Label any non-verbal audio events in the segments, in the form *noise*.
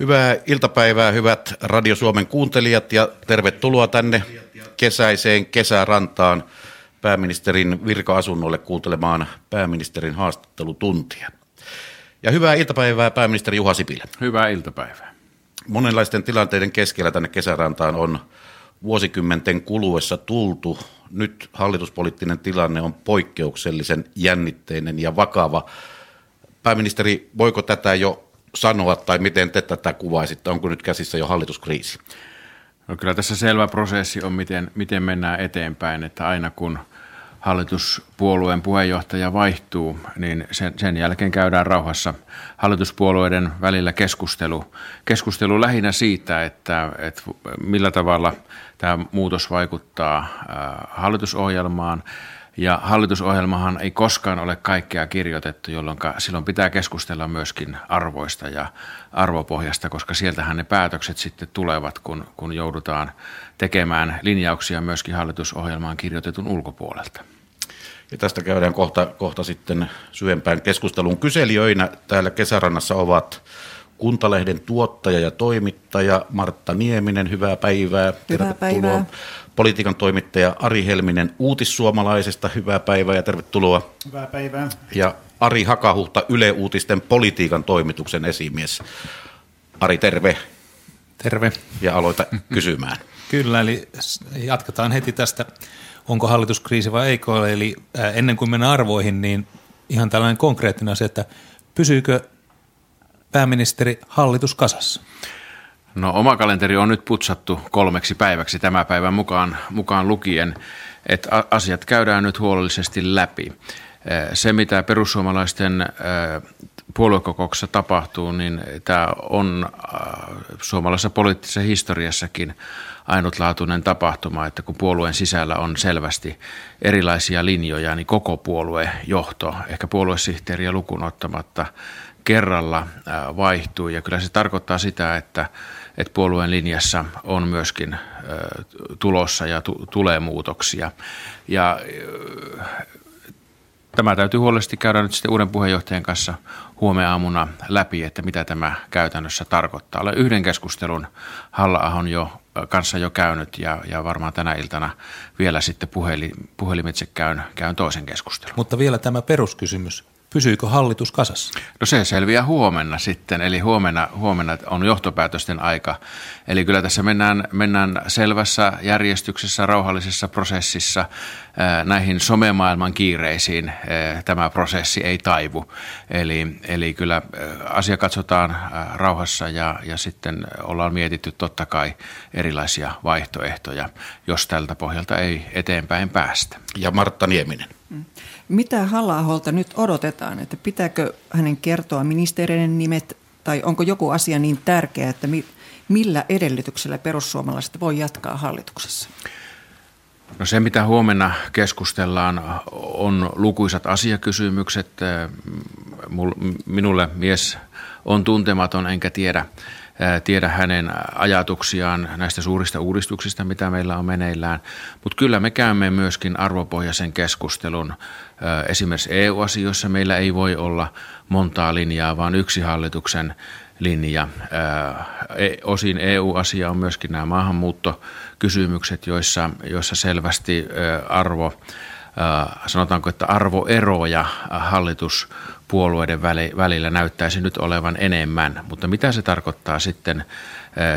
Hyvää iltapäivää, hyvät Radio Suomen kuuntelijat ja tervetuloa tänne kesäiseen kesärantaan pääministerin virka-asunnolle kuuntelemaan pääministerin haastattelutuntia. Ja hyvää iltapäivää pääministeri Juha Sipilä. Hyvää iltapäivää. Monenlaisten tilanteiden keskellä tänne kesärantaan on vuosikymmenten kuluessa tultu. Nyt hallituspoliittinen tilanne on poikkeuksellisen jännitteinen ja vakava. Pääministeri, voiko tätä jo sanoa tai miten te tätä kuvaisitte? Onko nyt käsissä jo hallituskriisi? No kyllä tässä selvä prosessi on, miten, miten mennään eteenpäin, että aina kun hallituspuolueen puheenjohtaja vaihtuu, niin sen, sen jälkeen käydään rauhassa hallituspuolueiden välillä keskustelu. Keskustelu lähinnä siitä, että, että millä tavalla tämä muutos vaikuttaa hallitusohjelmaan, ja hallitusohjelmahan ei koskaan ole kaikkea kirjoitettu, jolloin silloin pitää keskustella myöskin arvoista ja arvopohjasta, koska sieltähän ne päätökset sitten tulevat, kun, kun joudutaan tekemään linjauksia myöskin hallitusohjelmaan kirjoitetun ulkopuolelta. Ja tästä käydään kohta, kohta sitten syvempään keskusteluun. Kyselijöinä täällä kesärannassa ovat Kuntalehden tuottaja ja toimittaja Martta Nieminen, hyvää päivää. Hyvää päivää politiikan toimittaja Ari Helminen Uutissuomalaisesta. Hyvää päivää ja tervetuloa. Hyvää päivää. Ja Ari Hakahuhta Yle Uutisten politiikan toimituksen esimies. Ari, terve. Terve. Ja aloita kysymään. Kyllä, eli jatketaan heti tästä, onko hallituskriisi vai eikö ole. Eli ennen kuin mennään arvoihin, niin ihan tällainen konkreettinen asia, että pysyykö pääministeri hallitus kasassa? No oma kalenteri on nyt putsattu kolmeksi päiväksi tämä päivän mukaan, mukaan lukien, että asiat käydään nyt huolellisesti läpi. Se, mitä perussuomalaisten puoluekokouksessa tapahtuu, niin tämä on suomalaisessa poliittisessa historiassakin ainutlaatuinen tapahtuma, että kun puolueen sisällä on selvästi erilaisia linjoja, niin koko puoluejohto, ehkä puoluesihteeriä lukuun ottamatta, kerralla vaihtuu. Ja kyllä se tarkoittaa sitä, että että puolueen linjassa on myöskin tulossa ja tulee muutoksia. Ja tämä täytyy huolellisesti käydä nyt sitten uuden puheenjohtajan kanssa huomenna aamuna läpi, että mitä tämä käytännössä tarkoittaa. Olen yhden keskustelun halla jo kanssa jo käynyt ja, ja varmaan tänä iltana vielä sitten puheli, puhelimitse käyn, käyn toisen keskustelun. Mutta vielä tämä peruskysymys. Pysyykö hallitus kasassa? No se selviää huomenna sitten, eli huomenna, huomenna on johtopäätösten aika. Eli kyllä tässä mennään, mennään selvässä järjestyksessä, rauhallisessa prosessissa näihin somemaailman kiireisiin tämä prosessi ei taivu. Eli, eli kyllä asia katsotaan rauhassa ja, ja sitten ollaan mietitty totta kai erilaisia vaihtoehtoja, jos tältä pohjalta ei eteenpäin päästä. Ja Martta Nieminen. Mitä halla nyt odotetaan? Että pitääkö hänen kertoa ministeriöiden nimet tai onko joku asia niin tärkeä, että millä edellytyksellä perussuomalaiset voi jatkaa hallituksessa? No se, mitä huomenna keskustellaan, on lukuisat asiakysymykset. Minulle mies on tuntematon, enkä tiedä tiedä hänen ajatuksiaan näistä suurista uudistuksista, mitä meillä on meneillään. Mutta kyllä me käymme myöskin arvopohjaisen keskustelun. Esimerkiksi EU-asioissa meillä ei voi olla montaa linjaa, vaan yksi hallituksen linja. E, osin EU-asia on myöskin nämä maahanmuuttokysymykset, joissa, joissa selvästi arvo sanotaanko, että arvoeroja hallituspuolueiden välillä näyttäisi nyt olevan enemmän. Mutta mitä se tarkoittaa sitten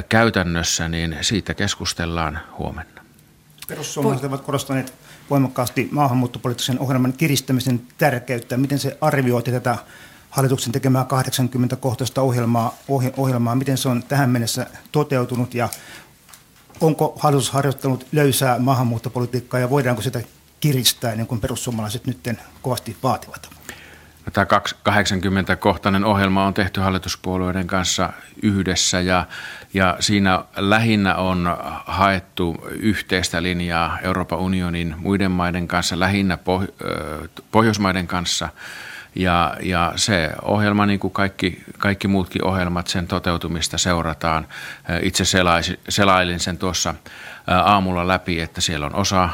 käytännössä, niin siitä keskustellaan huomenna. Perussuomalaiset ovat korostaneet voimakkaasti maahanmuuttopoliittisen ohjelman kiristämisen tärkeyttä. Miten se arvioiti tätä hallituksen tekemää 80-kohtaista ohjelmaa, ohjelmaa, miten se on tähän mennessä toteutunut ja onko hallitus harjoittanut löysää maahanmuuttopolitiikkaa ja voidaanko sitä kiristää, niin kuin perussuomalaiset nyt kovasti vaativat? No, tämä 80-kohtainen ohjelma on tehty hallituspuolueiden kanssa yhdessä ja, ja siinä lähinnä on haettu yhteistä linjaa Euroopan unionin muiden maiden kanssa, lähinnä Pohjoismaiden kanssa – ja, ja se ohjelma, niin kuin kaikki, kaikki muutkin ohjelmat, sen toteutumista seurataan. Itse selailin sen tuossa aamulla läpi, että siellä on osa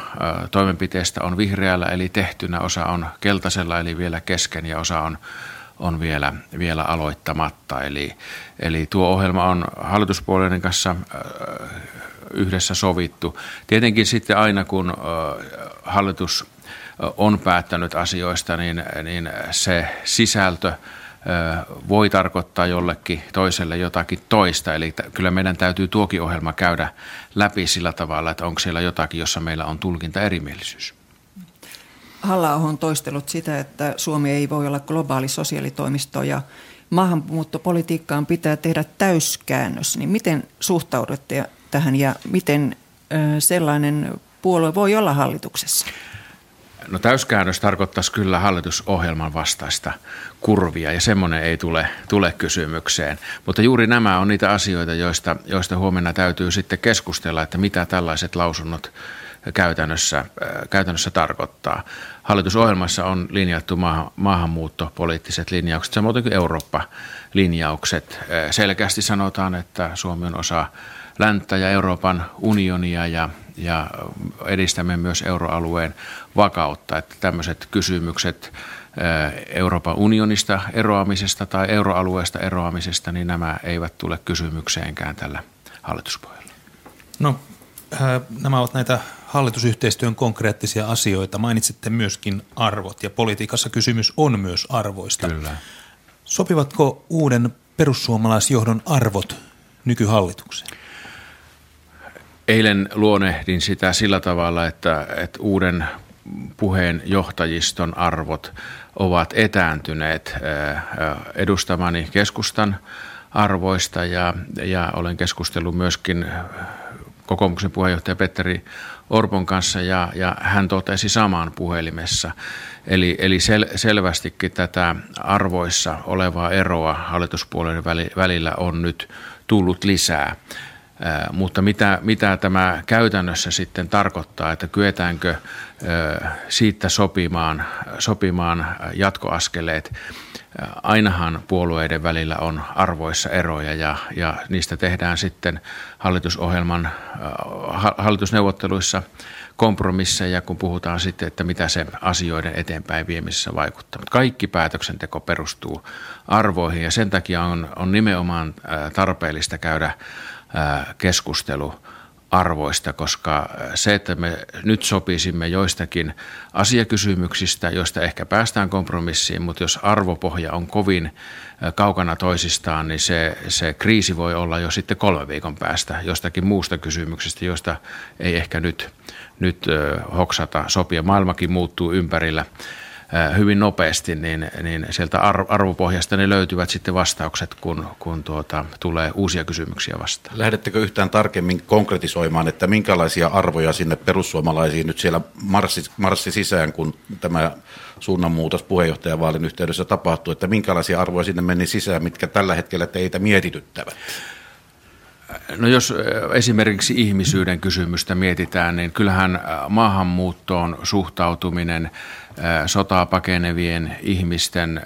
toimenpiteistä on vihreällä eli tehtynä, osa on keltaisella eli vielä kesken ja osa on, on vielä, vielä aloittamatta. Eli, eli tuo ohjelma on hallituspuolueiden kanssa yhdessä sovittu. Tietenkin sitten aina kun hallitus on päättänyt asioista, niin, niin se sisältö voi tarkoittaa jollekin toiselle jotakin toista. Eli kyllä meidän täytyy tuokin ohjelma käydä läpi sillä tavalla, että onko siellä jotakin, jossa meillä on tulkinta erimielisyys. halla on toistellut sitä, että Suomi ei voi olla globaali sosiaalitoimisto ja maahanmuuttopolitiikkaan pitää tehdä täyskäännös. Niin miten suhtaudutte tähän ja miten sellainen puolue voi olla hallituksessa? No täyskäännös tarkoittaisi kyllä hallitusohjelman vastaista kurvia ja semmoinen ei tule, tule kysymykseen. Mutta juuri nämä on niitä asioita, joista, joista huomenna täytyy sitten keskustella, että mitä tällaiset lausunnot käytännössä, äh, käytännössä tarkoittaa. Hallitusohjelmassa on linjattu maahan, maahanmuuttopoliittiset linjaukset, samoin kuin Eurooppa-linjaukset. Äh, selkeästi sanotaan, että Suomi on osa länttä ja Euroopan unionia ja, ja edistämme myös euroalueen vakautta. Että tämmöiset kysymykset Euroopan unionista eroamisesta tai euroalueesta eroamisesta, niin nämä eivät tule kysymykseenkään tällä hallituspohjalla. No, nämä ovat näitä hallitusyhteistyön konkreettisia asioita. Mainitsitte myöskin arvot ja politiikassa kysymys on myös arvoista. Kyllä. Sopivatko uuden perussuomalaisjohdon arvot nykyhallitukseen? Eilen luonehdin sitä sillä tavalla, että, että uuden puheenjohtajiston arvot ovat etääntyneet edustamani keskustan arvoista ja, ja olen keskustellut myöskin kokoomuksen puheenjohtaja Petteri Orpon kanssa ja, ja hän totesi samaan puhelimessa. Eli, eli sel, selvästikin tätä arvoissa olevaa eroa hallituspuolueiden välillä on nyt tullut lisää. Mutta mitä, mitä tämä käytännössä sitten tarkoittaa, että kyetäänkö siitä sopimaan, sopimaan jatkoaskeleet, ainahan puolueiden välillä on arvoissa eroja ja, ja niistä tehdään sitten hallitusohjelman, hallitusneuvotteluissa kompromisseja, kun puhutaan sitten, että mitä se asioiden eteenpäin viemisessä vaikuttaa. Kaikki päätöksenteko perustuu arvoihin ja sen takia on, on nimenomaan tarpeellista käydä keskustelu arvoista, koska se, että me nyt sopisimme joistakin asiakysymyksistä, joista ehkä päästään kompromissiin, mutta jos arvopohja on kovin kaukana toisistaan, niin se, se kriisi voi olla jo sitten kolme viikon päästä jostakin muusta kysymyksestä, josta ei ehkä nyt, nyt hoksata sopia. Maailmakin muuttuu ympärillä hyvin nopeasti, niin, niin sieltä arvopohjasta ne löytyvät sitten vastaukset, kun, kun tuota, tulee uusia kysymyksiä vastaan. Lähdettekö yhtään tarkemmin konkretisoimaan, että minkälaisia arvoja sinne perussuomalaisiin nyt siellä marssi, marssi sisään, kun tämä suunnanmuutos puheenjohtajavaalin yhteydessä tapahtuu, että minkälaisia arvoja sinne meni sisään, mitkä tällä hetkellä teitä mietityttävät? No jos esimerkiksi ihmisyyden kysymystä mietitään, niin kyllähän maahanmuuttoon suhtautuminen, sotaa pakenevien ihmisten,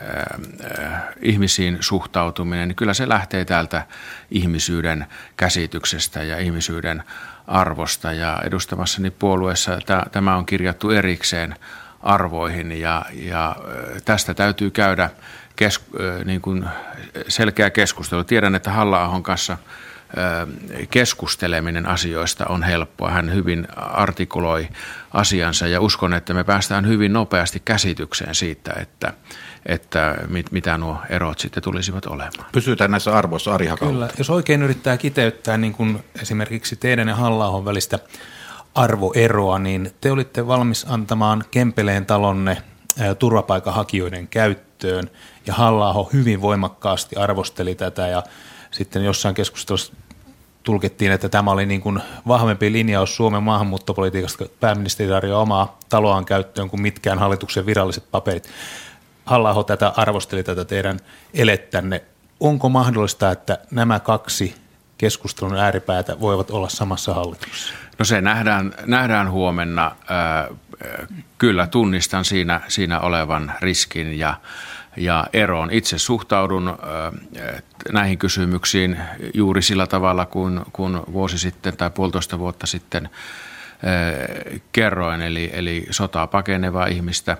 ihmisiin suhtautuminen, niin kyllä se lähtee täältä ihmisyyden käsityksestä ja ihmisyyden arvosta. Ja edustamassani puolueessa tämä on kirjattu erikseen arvoihin ja, ja tästä täytyy käydä kes, niin kuin selkeä keskustelu. Tiedän, että halla kanssa – keskusteleminen asioista on helppoa. Hän hyvin artikuloi asiansa ja uskon, että me päästään hyvin nopeasti käsitykseen siitä, että, että mit, mitä nuo erot sitten tulisivat olemaan. Pysytään näissä arvoissa, Ari Kyllä, jos oikein yrittää kiteyttää niin kuin esimerkiksi teidän ja halla välistä arvoeroa, niin te olitte valmis antamaan Kempeleen talonne turvapaikanhakijoiden käyttöön ja halla hyvin voimakkaasti arvosteli tätä ja sitten jossain keskustelussa tulkittiin, että tämä oli niin kuin vahvempi linjaus Suomen maahanmuuttopolitiikasta, kun pääministeri tarjoaa omaa taloaan käyttöön kuin mitkään hallituksen viralliset paperit. halla tätä arvosteli tätä teidän elettänne. Onko mahdollista, että nämä kaksi keskustelun ääripäätä voivat olla samassa hallituksessa? No se nähdään, nähdään huomenna. Kyllä tunnistan siinä, siinä olevan riskin ja ja eroon. Itse suhtaudun näihin kysymyksiin juuri sillä tavalla, kun, kun vuosi sitten tai puolitoista vuotta sitten kerroin, eli, eli sotaa pakenevaa ihmistä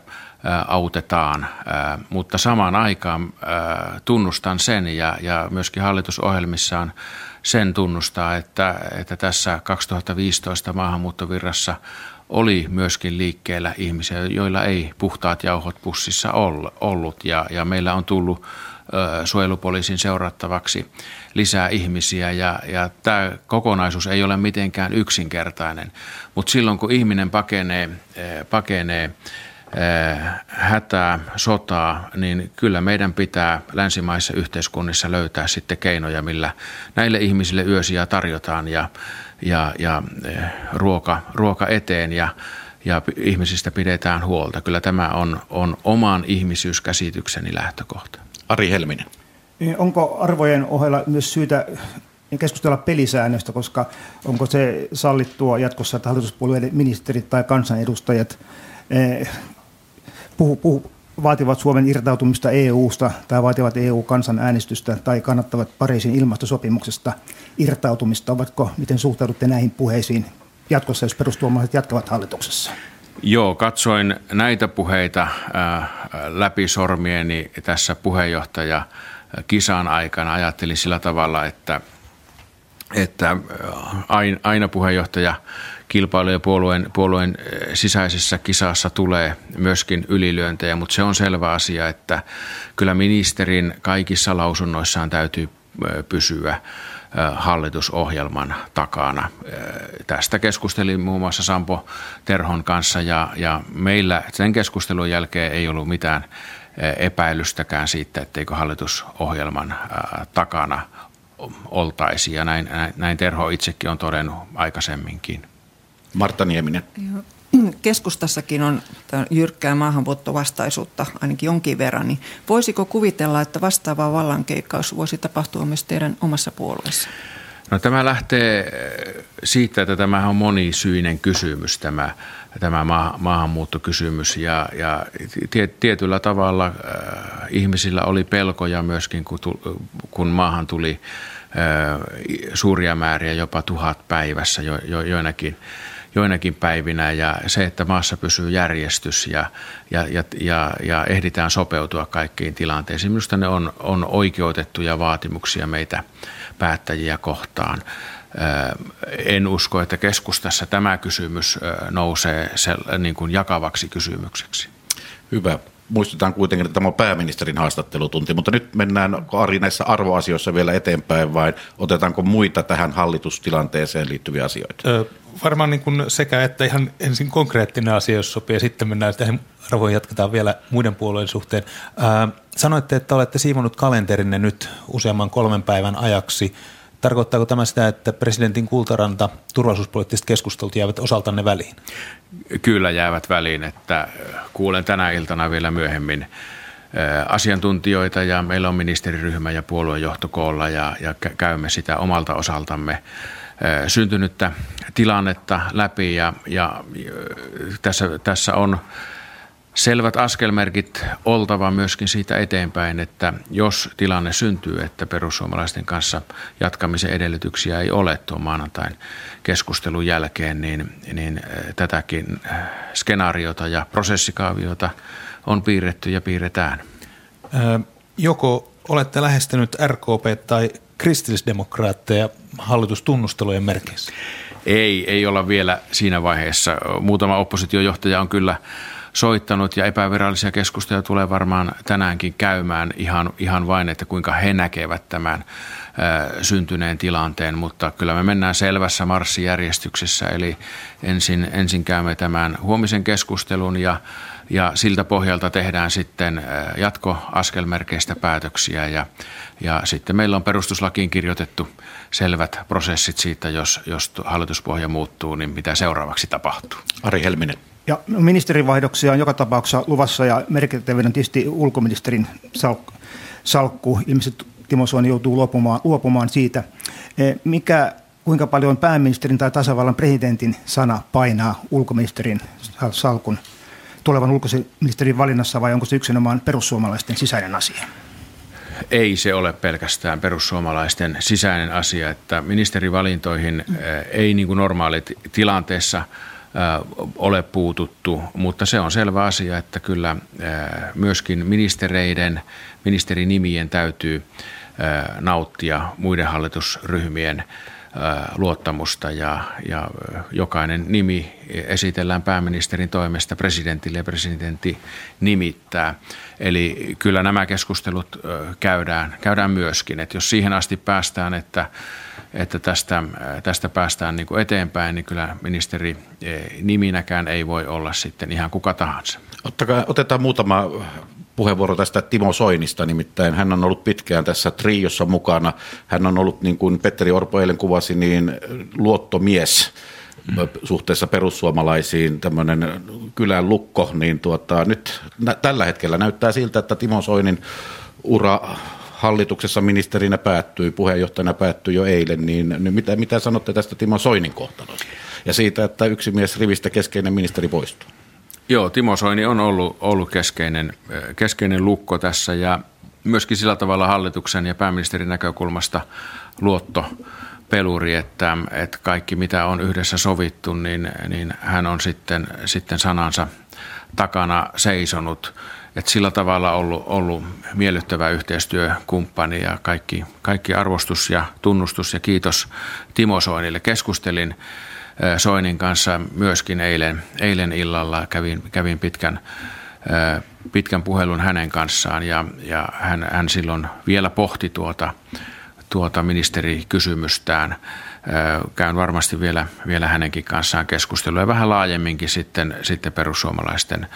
autetaan, mutta samaan aikaan tunnustan sen ja, ja myöskin hallitusohjelmissaan sen tunnustaa, että, että tässä 2015 maahanmuuttovirrassa oli myöskin liikkeellä ihmisiä, joilla ei puhtaat jauhot pussissa ollut. Ja, ja meillä on tullut suojelupoliisin seurattavaksi lisää ihmisiä. Ja, ja tämä kokonaisuus ei ole mitenkään yksinkertainen, mutta silloin kun ihminen pakenee, pakenee hätää, sotaa, niin kyllä meidän pitää länsimaissa yhteiskunnissa löytää sitten keinoja, millä näille ihmisille yösiä tarjotaan. Ja, ja, ja ruoka, ruoka eteen ja, ja ihmisistä pidetään huolta. Kyllä tämä on, on oman ihmisyyskäsitykseni lähtökohta. Ari Helminen. Niin, onko arvojen ohella myös syytä keskustella pelisäännöstä, koska onko se sallittua jatkossa, että hallituspuolueiden ministerit tai kansanedustajat eh, puhu, puhu, vaativat Suomen irtautumista EU-sta tai vaativat EU-kansanäänestystä tai kannattavat Pariisin ilmastosopimuksesta irtautumista. Ovatko, miten suhtaudutte näihin puheisiin jatkossa, jos perustuomalaiset jatkavat hallituksessa? Joo, katsoin näitä puheita äh, läpi sormieni tässä puheenjohtaja äh, kisan aikana. Ajattelin sillä tavalla, että, että äh, aina puheenjohtaja kilpailu- ja puolueen, puolueen sisäisessä kisassa tulee myöskin ylilyöntejä, mutta se on selvä asia, että kyllä ministerin kaikissa lausunnoissaan täytyy pysyä hallitusohjelman takana. Tästä keskustelin muun muassa Sampo Terhon kanssa ja, ja meillä sen keskustelun jälkeen ei ollut mitään epäilystäkään siitä, etteikö hallitusohjelman takana oltaisi ja näin, näin Terho itsekin on todennut aikaisemminkin. Martta Nieminen. Keskustassakin on jyrkkää maahanmuuttovastaisuutta ainakin jonkin verran, niin voisiko kuvitella, että vastaava vallankeikkaus voisi tapahtua myös teidän omassa puolueessa? No tämä lähtee eh, siitä, että tämä on monisyinen kysymys, tämä, tämä ma- maahanmuuttokysymys. Ja, ja tietyllä tavalla äh, ihmisillä oli pelkoja myöskin, kun, tu, kun maahan tuli äh, suuria määriä, jopa tuhat päivässä jo, jo, joinakin joinakin päivinä ja se, että maassa pysyy järjestys ja, ja, ja, ja, ja ehditään sopeutua kaikkiin tilanteisiin. Minusta ne on, on oikeutettuja vaatimuksia meitä päättäjiä kohtaan. En usko, että keskustassa tämä kysymys nousee niin kuin jakavaksi kysymykseksi. Hyvä. Muistetaan kuitenkin, että tämä on pääministerin haastattelutunti, mutta nyt mennään Ari näissä arvoasioissa vielä eteenpäin vai otetaanko muita tähän hallitustilanteeseen liittyviä asioita? Ö, varmaan niin kuin sekä että ihan ensin konkreettinen asia, jos sopii, ja sitten mennään tähän arvoihin jatketaan vielä muiden puolueiden suhteen. Ää, sanoitte, että olette siivonut kalenterinne nyt useamman kolmen päivän ajaksi. Tarkoittaako tämä sitä, että presidentin kultaranta turvallisuuspoliittiset keskustelut jäävät osaltanne väliin? Kyllä jäävät väliin, että kuulen tänä iltana vielä myöhemmin asiantuntijoita ja meillä on ministeriryhmä ja puoluejohto koolla ja, ja käymme sitä omalta osaltamme syntynyttä tilannetta läpi ja, ja tässä, tässä on selvät askelmerkit oltava myöskin siitä eteenpäin, että jos tilanne syntyy, että perussuomalaisten kanssa jatkamisen edellytyksiä ei ole tuon maanantain keskustelun jälkeen, niin, niin tätäkin skenaariota ja prosessikaaviota on piirretty ja piirretään. Joko olette lähestynyt RKP tai kristillisdemokraatteja hallitustunnustelujen merkeissä? Ei, ei olla vielä siinä vaiheessa. Muutama oppositiojohtaja on kyllä soittanut ja epävirallisia keskusteluja tulee varmaan tänäänkin käymään ihan, ihan vain, että kuinka he näkevät tämän syntyneen tilanteen, mutta kyllä me mennään selvässä marssijärjestyksessä, eli ensin, ensin käymme tämän huomisen keskustelun ja, ja siltä pohjalta tehdään sitten jatkoaskelmerkeistä päätöksiä ja, ja sitten meillä on perustuslakiin kirjoitettu selvät prosessit siitä, jos, jos hallituspohja muuttuu, niin mitä seuraavaksi tapahtuu. Ari Helminen. Ja ministerivaihdoksia on joka tapauksessa luvassa ja merkittävänä tietysti ulkoministerin salkku. salkku. Ilmeisesti Timo Soini joutuu luopumaan, luopumaan siitä. Eh, mikä, kuinka paljon pääministerin tai tasavallan presidentin sana painaa ulkoministerin salkun tulevan ulkoministerin valinnassa vai onko se yksinomaan perussuomalaisten sisäinen asia? Ei se ole pelkästään perussuomalaisten sisäinen asia, että ministerivalintoihin eh, ei niin kuin normaali tilanteessa – ole puututtu, mutta se on selvä asia, että kyllä myöskin ministereiden, ministerinimien täytyy nauttia muiden hallitusryhmien luottamusta ja, ja jokainen nimi esitellään pääministerin toimesta presidentille ja presidentti nimittää. Eli kyllä nämä keskustelut käydään, käydään myöskin, että jos siihen asti päästään, että, että tästä, tästä päästään niin kuin eteenpäin, niin kyllä ministeri e, niminäkään ei voi olla sitten ihan kuka tahansa. Ottakaa, otetaan muutama puheenvuoro tästä Timo Soinista, nimittäin hän on ollut pitkään tässä triossa mukana. Hän on ollut, niin kuin Petteri Orpo eilen kuvasi, niin luottomies mm. suhteessa perussuomalaisiin, tämmöinen kylän lukko, niin tuota, nyt nä- tällä hetkellä näyttää siltä, että Timo Soinin ura hallituksessa ministerinä päättyi, puheenjohtajana päättyi jo eilen, niin, niin mitä, mitä sanotte tästä Timo Soinin kohtalosta ja siitä, että yksi mies rivistä keskeinen ministeri poistuu? Joo, Timo Soini on ollut, ollut keskeinen, keskeinen lukko tässä ja myöskin sillä tavalla hallituksen ja pääministerin näkökulmasta luotto peluri, että, että kaikki mitä on yhdessä sovittu, niin, niin hän on sitten, sitten sanansa takana seisonut. Että sillä tavalla ollut, ollut miellyttävä yhteistyökumppani ja kaikki, kaikki arvostus ja tunnustus ja kiitos Timo Soinille. Keskustelin Soinin kanssa myöskin eilen, eilen illalla. Kävin, kävin pitkän, pitkän puhelun hänen kanssaan ja, ja hän, hän silloin vielä pohti tuota, tuota ministerikysymystään. Käyn varmasti vielä, vielä hänenkin kanssaan keskustelua ja vähän laajemminkin sitten, sitten perussuomalaisten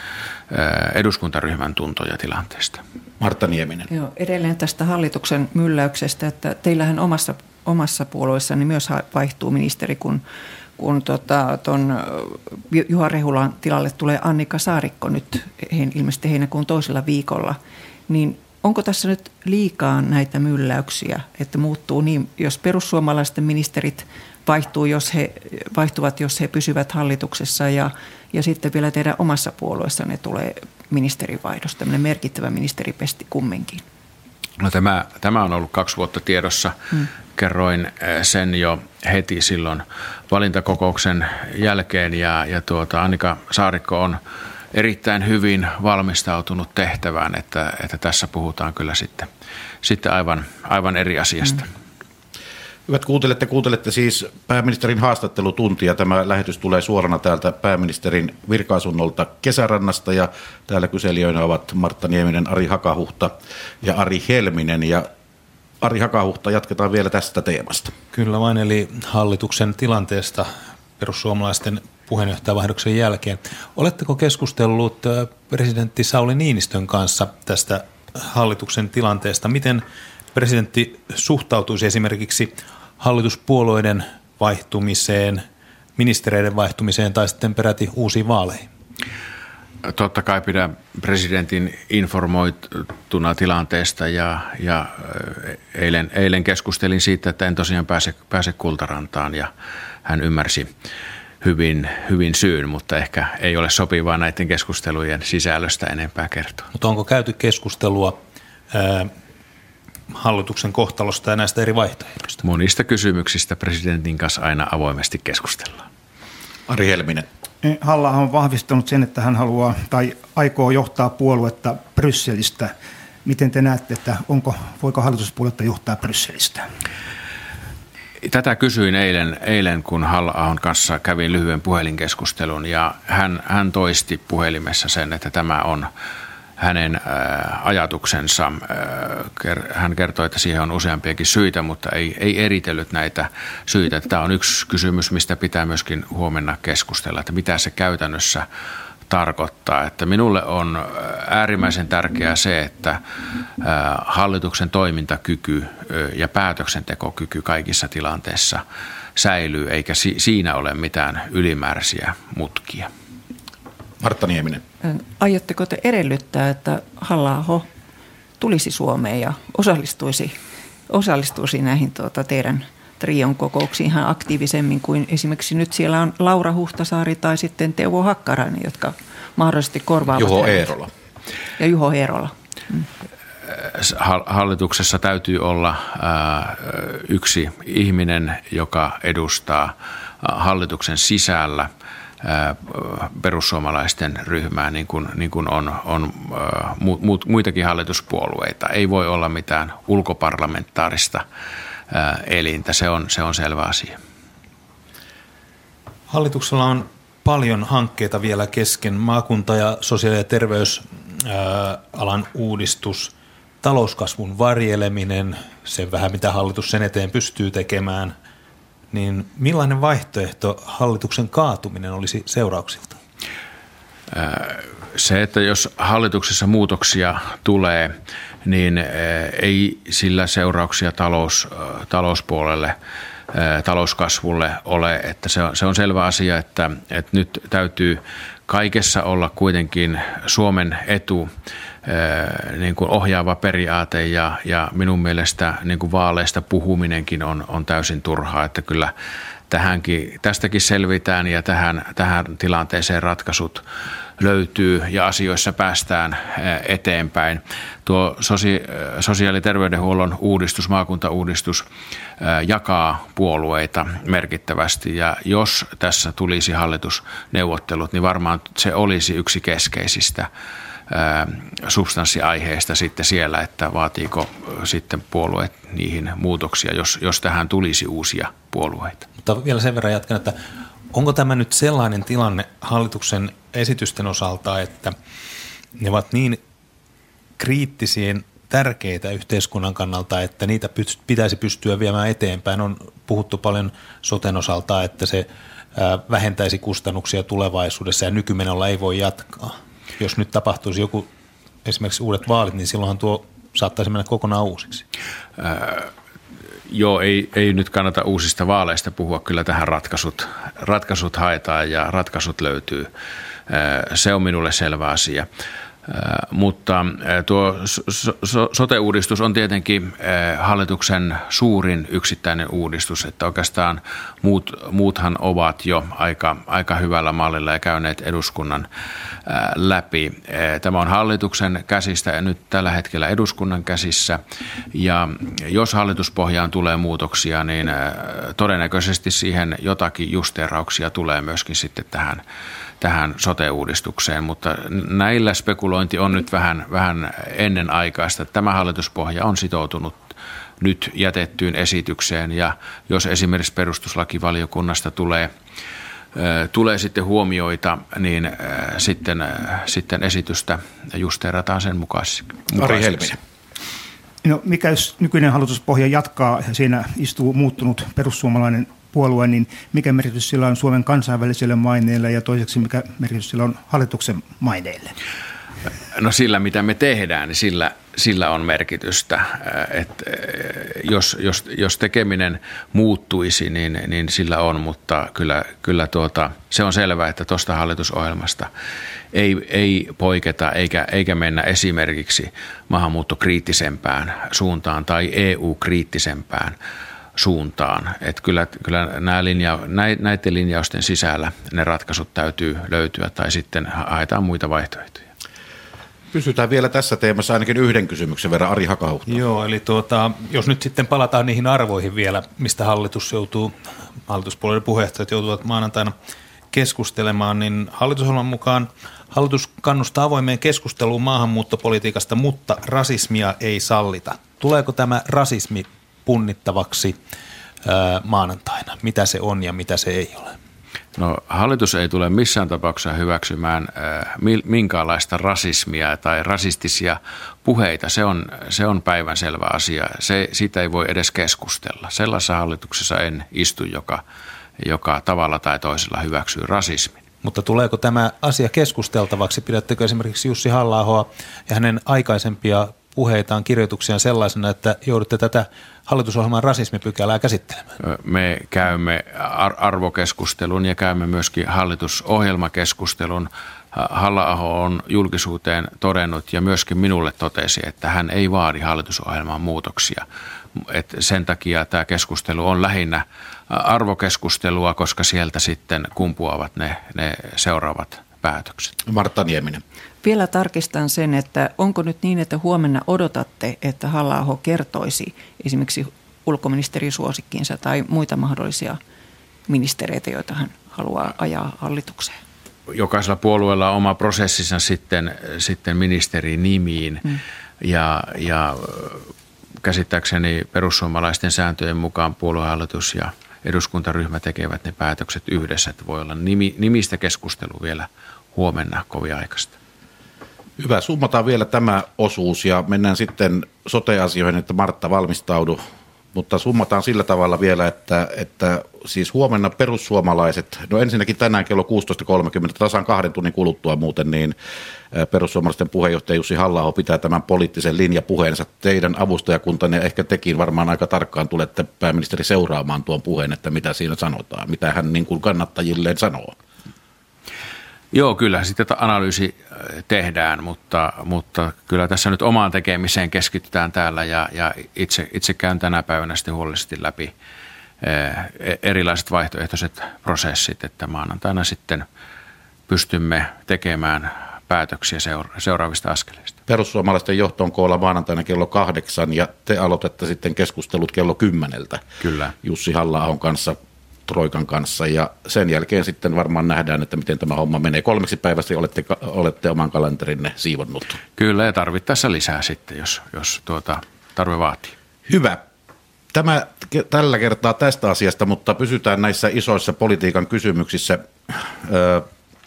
eduskuntaryhmän tuntoja tilanteesta. Martta Nieminen. Joo, edelleen tästä hallituksen mylläyksestä, että teillähän omassa, omassa puolueessani myös vaihtuu ministeri, kun kun tota, ton Juha Rehulan tilalle tulee Annika Saarikko nyt ilmeisesti heinäkuun toisella viikolla, niin onko tässä nyt liikaa näitä mylläyksiä, että muuttuu niin, jos perussuomalaisten ministerit vaihtuu, jos he, vaihtuvat, jos he pysyvät hallituksessa ja, ja sitten vielä teidän omassa ne tulee ministerivaihdos, tämmöinen merkittävä ministeripesti kumminkin. No tämä, tämä on ollut kaksi vuotta tiedossa. Hmm. Kerroin eh, sen jo heti silloin valintakokouksen jälkeen ja, ja tuota, Annika Saarikko on erittäin hyvin valmistautunut tehtävään, että, että tässä puhutaan kyllä sitten, sitten aivan, aivan eri asiasta. Hmm. Hyvät kuuntelette, kuuntelette siis pääministerin haastattelutuntia. Tämä lähetys tulee suorana täältä pääministerin virkaasunnolta Kesärannasta ja täällä kyselijöinä ovat Martta Nieminen, Ari Hakahuhta ja Ari Helminen. Ja Ari Hakahuhta, jatketaan vielä tästä teemasta. Kyllä vain, eli hallituksen tilanteesta perussuomalaisten puheenjohtajavaihdoksen jälkeen. Oletteko keskustellut presidentti Sauli Niinistön kanssa tästä hallituksen tilanteesta? Miten presidentti suhtautuisi esimerkiksi hallituspuolueiden vaihtumiseen, ministereiden vaihtumiseen tai sitten peräti uusiin vaaleihin? Totta kai pidän presidentin informoituna tilanteesta ja, ja eilen, eilen keskustelin siitä, että en tosiaan pääse, pääse kultarantaan ja hän ymmärsi hyvin, hyvin syyn, mutta ehkä ei ole sopivaa näiden keskustelujen sisällöstä enempää kertoa. Mutta onko käyty keskustelua ää, hallituksen kohtalosta ja näistä eri vaihtoehdoista? Monista kysymyksistä presidentin kanssa aina avoimesti keskustellaan. Ari Helminen. halla on vahvistanut sen, että hän haluaa tai aikoo johtaa puoluetta Brysselistä. Miten te näette, että onko, voiko hallituspuoluetta johtaa Brysselistä? Tätä kysyin eilen, eilen kun halla kanssa kävin lyhyen puhelinkeskustelun ja hän, hän toisti puhelimessa sen, että tämä on hänen äh, ajatuksensa. Äh, hän kertoi, että siihen on useampiakin syitä, mutta ei, ei eritellyt näitä syitä. Tämä on yksi kysymys, mistä pitää myöskin huomenna keskustella, että mitä se käytännössä tarkoittaa. Että minulle on äh, äärimmäisen tärkeää se, että hallituksen toimintakyky ja päätöksentekokyky kaikissa tilanteissa säilyy, eikä siinä ole mitään ylimääräisiä mutkia. Martta Nieminen. Aiotteko te edellyttää, että halla tulisi Suomeen ja osallistuisi, osallistuisi näihin tuota, teidän trion kokouksiin ihan aktiivisemmin kuin esimerkiksi nyt siellä on Laura Huhtasaari tai sitten Teuvo Hakkarainen, jotka mahdollisesti korvaavat. Juho Eerola. Ja Juho Eerola. Mm. Hallituksessa täytyy olla yksi ihminen, joka edustaa hallituksen sisällä perussuomalaisten ryhmää, niin kuin, niin kuin on, on muitakin hallituspuolueita. Ei voi olla mitään ulkoparlamentaarista elintä, se on, se on selvä asia. Hallituksella on paljon hankkeita vielä kesken. Maakunta- ja sosiaali- ja terveysalan uudistus, talouskasvun varjeleminen, sen vähän mitä hallitus sen eteen pystyy tekemään. Niin millainen vaihtoehto hallituksen kaatuminen olisi seurauksilta? Se, että jos hallituksessa muutoksia tulee, niin ei sillä seurauksia talous, talouspuolelle – talouskasvulle ole. Että se, on, se on selvä asia, että, että nyt täytyy kaikessa olla kuitenkin Suomen etu niin kuin ohjaava periaate ja, ja minun mielestä niin kuin vaaleista puhuminenkin on, on täysin turhaa, että kyllä tähänkin, tästäkin selvitään ja tähän, tähän tilanteeseen ratkaisut löytyy ja asioissa päästään eteenpäin. Tuo sosiaali- ja terveydenhuollon uudistus, maakuntauudistus jakaa puolueita merkittävästi ja jos tässä tulisi hallitusneuvottelut, niin varmaan se olisi yksi keskeisistä substanssiaiheista sitten siellä, että vaatiiko sitten puolueet niihin muutoksia, jos, jos tähän tulisi uusia puolueita. Mutta vielä sen verran jatkan, että onko tämä nyt sellainen tilanne hallituksen esitysten osalta, että ne ovat niin kriittisiin tärkeitä yhteiskunnan kannalta, että niitä pitäisi pystyä viemään eteenpäin. On puhuttu paljon soten osalta, että se vähentäisi kustannuksia tulevaisuudessa ja nykymenolla ei voi jatkaa. Jos nyt tapahtuisi joku esimerkiksi uudet vaalit, niin silloinhan tuo saattaisi mennä kokonaan uusiksi. Joo, ei, ei nyt kannata uusista vaaleista puhua, kyllä tähän ratkaisut, ratkaisut haetaan ja ratkaisut löytyy. Se on minulle selvä asia. Mutta tuo sote-uudistus on tietenkin hallituksen suurin yksittäinen uudistus, että oikeastaan muut, muuthan ovat jo aika, aika hyvällä mallilla ja käyneet eduskunnan läpi. Tämä on hallituksen käsistä ja nyt tällä hetkellä eduskunnan käsissä ja jos hallituspohjaan tulee muutoksia, niin todennäköisesti siihen jotakin justeerauksia tulee myöskin sitten tähän tähän sote-uudistukseen, mutta näillä spekulointi on nyt vähän, vähän ennenaikaista. Tämä hallituspohja on sitoutunut nyt jätettyyn esitykseen ja jos esimerkiksi perustuslakivaliokunnasta tulee tulee sitten huomioita, niin sitten, sitten esitystä justeerataan sen mukaisesti. Ari Helminen. No, mikä jos nykyinen hallituspohja jatkaa ja siinä istuu muuttunut perussuomalainen puolue, niin mikä merkitys sillä on Suomen kansainväliselle maineelle ja toiseksi mikä merkitys sillä on hallituksen maineelle? No sillä, mitä me tehdään, niin sillä, sillä on merkitystä. Et jos, jos, jos tekeminen muuttuisi, niin, niin sillä on, mutta kyllä, kyllä tuota, se on selvää, että tuosta hallitusohjelmasta ei, ei poiketa eikä, eikä mennä esimerkiksi maahanmuuttokriittisempään suuntaan tai EU-kriittisempään suuntaan. Että kyllä, kyllä nämä linja, näiden linjausten sisällä ne ratkaisut täytyy löytyä tai sitten haetaan muita vaihtoehtoja. Pysytään vielä tässä teemassa ainakin yhden kysymyksen verran, Ari Hakahuhta. Joo, eli tuota, jos nyt sitten palataan niihin arvoihin vielä, mistä hallitus joutuu, hallituspuolueiden puheenjohtajat joutuvat maanantaina keskustelemaan, niin hallitusohjelman mukaan hallitus kannustaa avoimeen keskusteluun maahanmuuttopolitiikasta, mutta rasismia ei sallita. Tuleeko tämä rasismi punnittavaksi maanantaina, mitä se on ja mitä se ei ole? No hallitus ei tule missään tapauksessa hyväksymään minkäänlaista rasismia tai rasistisia puheita. Se on, se on päivänselvä asia. Se, siitä ei voi edes keskustella. Sellaisessa hallituksessa en istu, joka, joka tavalla tai toisella hyväksyy rasismin. Mutta tuleeko tämä asia keskusteltavaksi? Pidättekö esimerkiksi Jussi halla ja hänen aikaisempia puheitaan, kirjoituksiaan sellaisena, että joudutte tätä hallitusohjelman rasismipykälää käsittelemään? Me käymme arvokeskustelun ja käymme myöskin hallitusohjelmakeskustelun. halla on julkisuuteen todennut ja myöskin minulle totesi, että hän ei vaadi hallitusohjelman muutoksia. Et sen takia tämä keskustelu on lähinnä arvokeskustelua, koska sieltä sitten kumpuavat ne, ne seuraavat päätökset. Martta Nieminen. Vielä tarkistan sen, että onko nyt niin, että huomenna odotatte, että halla kertoisi esimerkiksi ulkoministerisuosikkiinsa tai muita mahdollisia ministereitä, joita hän haluaa ajaa hallitukseen? Jokaisella puolueella on oma prosessinsa sitten, sitten ministerin nimiin hmm. ja, ja käsittääkseni perussuomalaisten sääntöjen mukaan puoluehallitus ja eduskuntaryhmä tekevät ne päätökset yhdessä, että voi olla nimi, nimistä keskustelu vielä huomenna kovin aikaista. Hyvä, summataan vielä tämä osuus ja mennään sitten sote-asioihin, että Martta valmistaudu. Mutta summataan sillä tavalla vielä, että, että siis huomenna perussuomalaiset, no ensinnäkin tänään kello 16.30, tasan kahden tunnin kuluttua muuten, niin perussuomalaisten puheenjohtaja Jussi halla pitää tämän poliittisen linjapuheensa. Teidän avustajakuntanne ehkä tekin varmaan aika tarkkaan tulette pääministeri seuraamaan tuon puheen, että mitä siinä sanotaan, mitä hän niin kuin kannattajilleen sanoo. Joo, kyllä sitten analyysi äh, tehdään, mutta, mutta kyllä tässä nyt omaan tekemiseen keskitytään täällä ja, ja itse, itse käyn tänä päivänä sitten huolellisesti läpi äh, e, erilaiset vaihtoehtoiset prosessit, että maanantaina sitten pystymme tekemään päätöksiä seura- seuraavista askeleista. Perussuomalaisten johto on koolla maanantaina kello kahdeksan ja te aloitatte sitten keskustelut kello kymmeneltä. Kyllä. Jussi halla kanssa Troikan kanssa ja sen jälkeen sitten varmaan nähdään, että miten tämä homma menee. Kolmeksi päivästi olette, olette oman kalenterinne siivonnut. Kyllä ja tarvittaessa lisää sitten, jos, jos tuota, tarve vaatii. Hyvä. Tämä tällä kertaa tästä asiasta, mutta pysytään näissä isoissa politiikan kysymyksissä. Öö,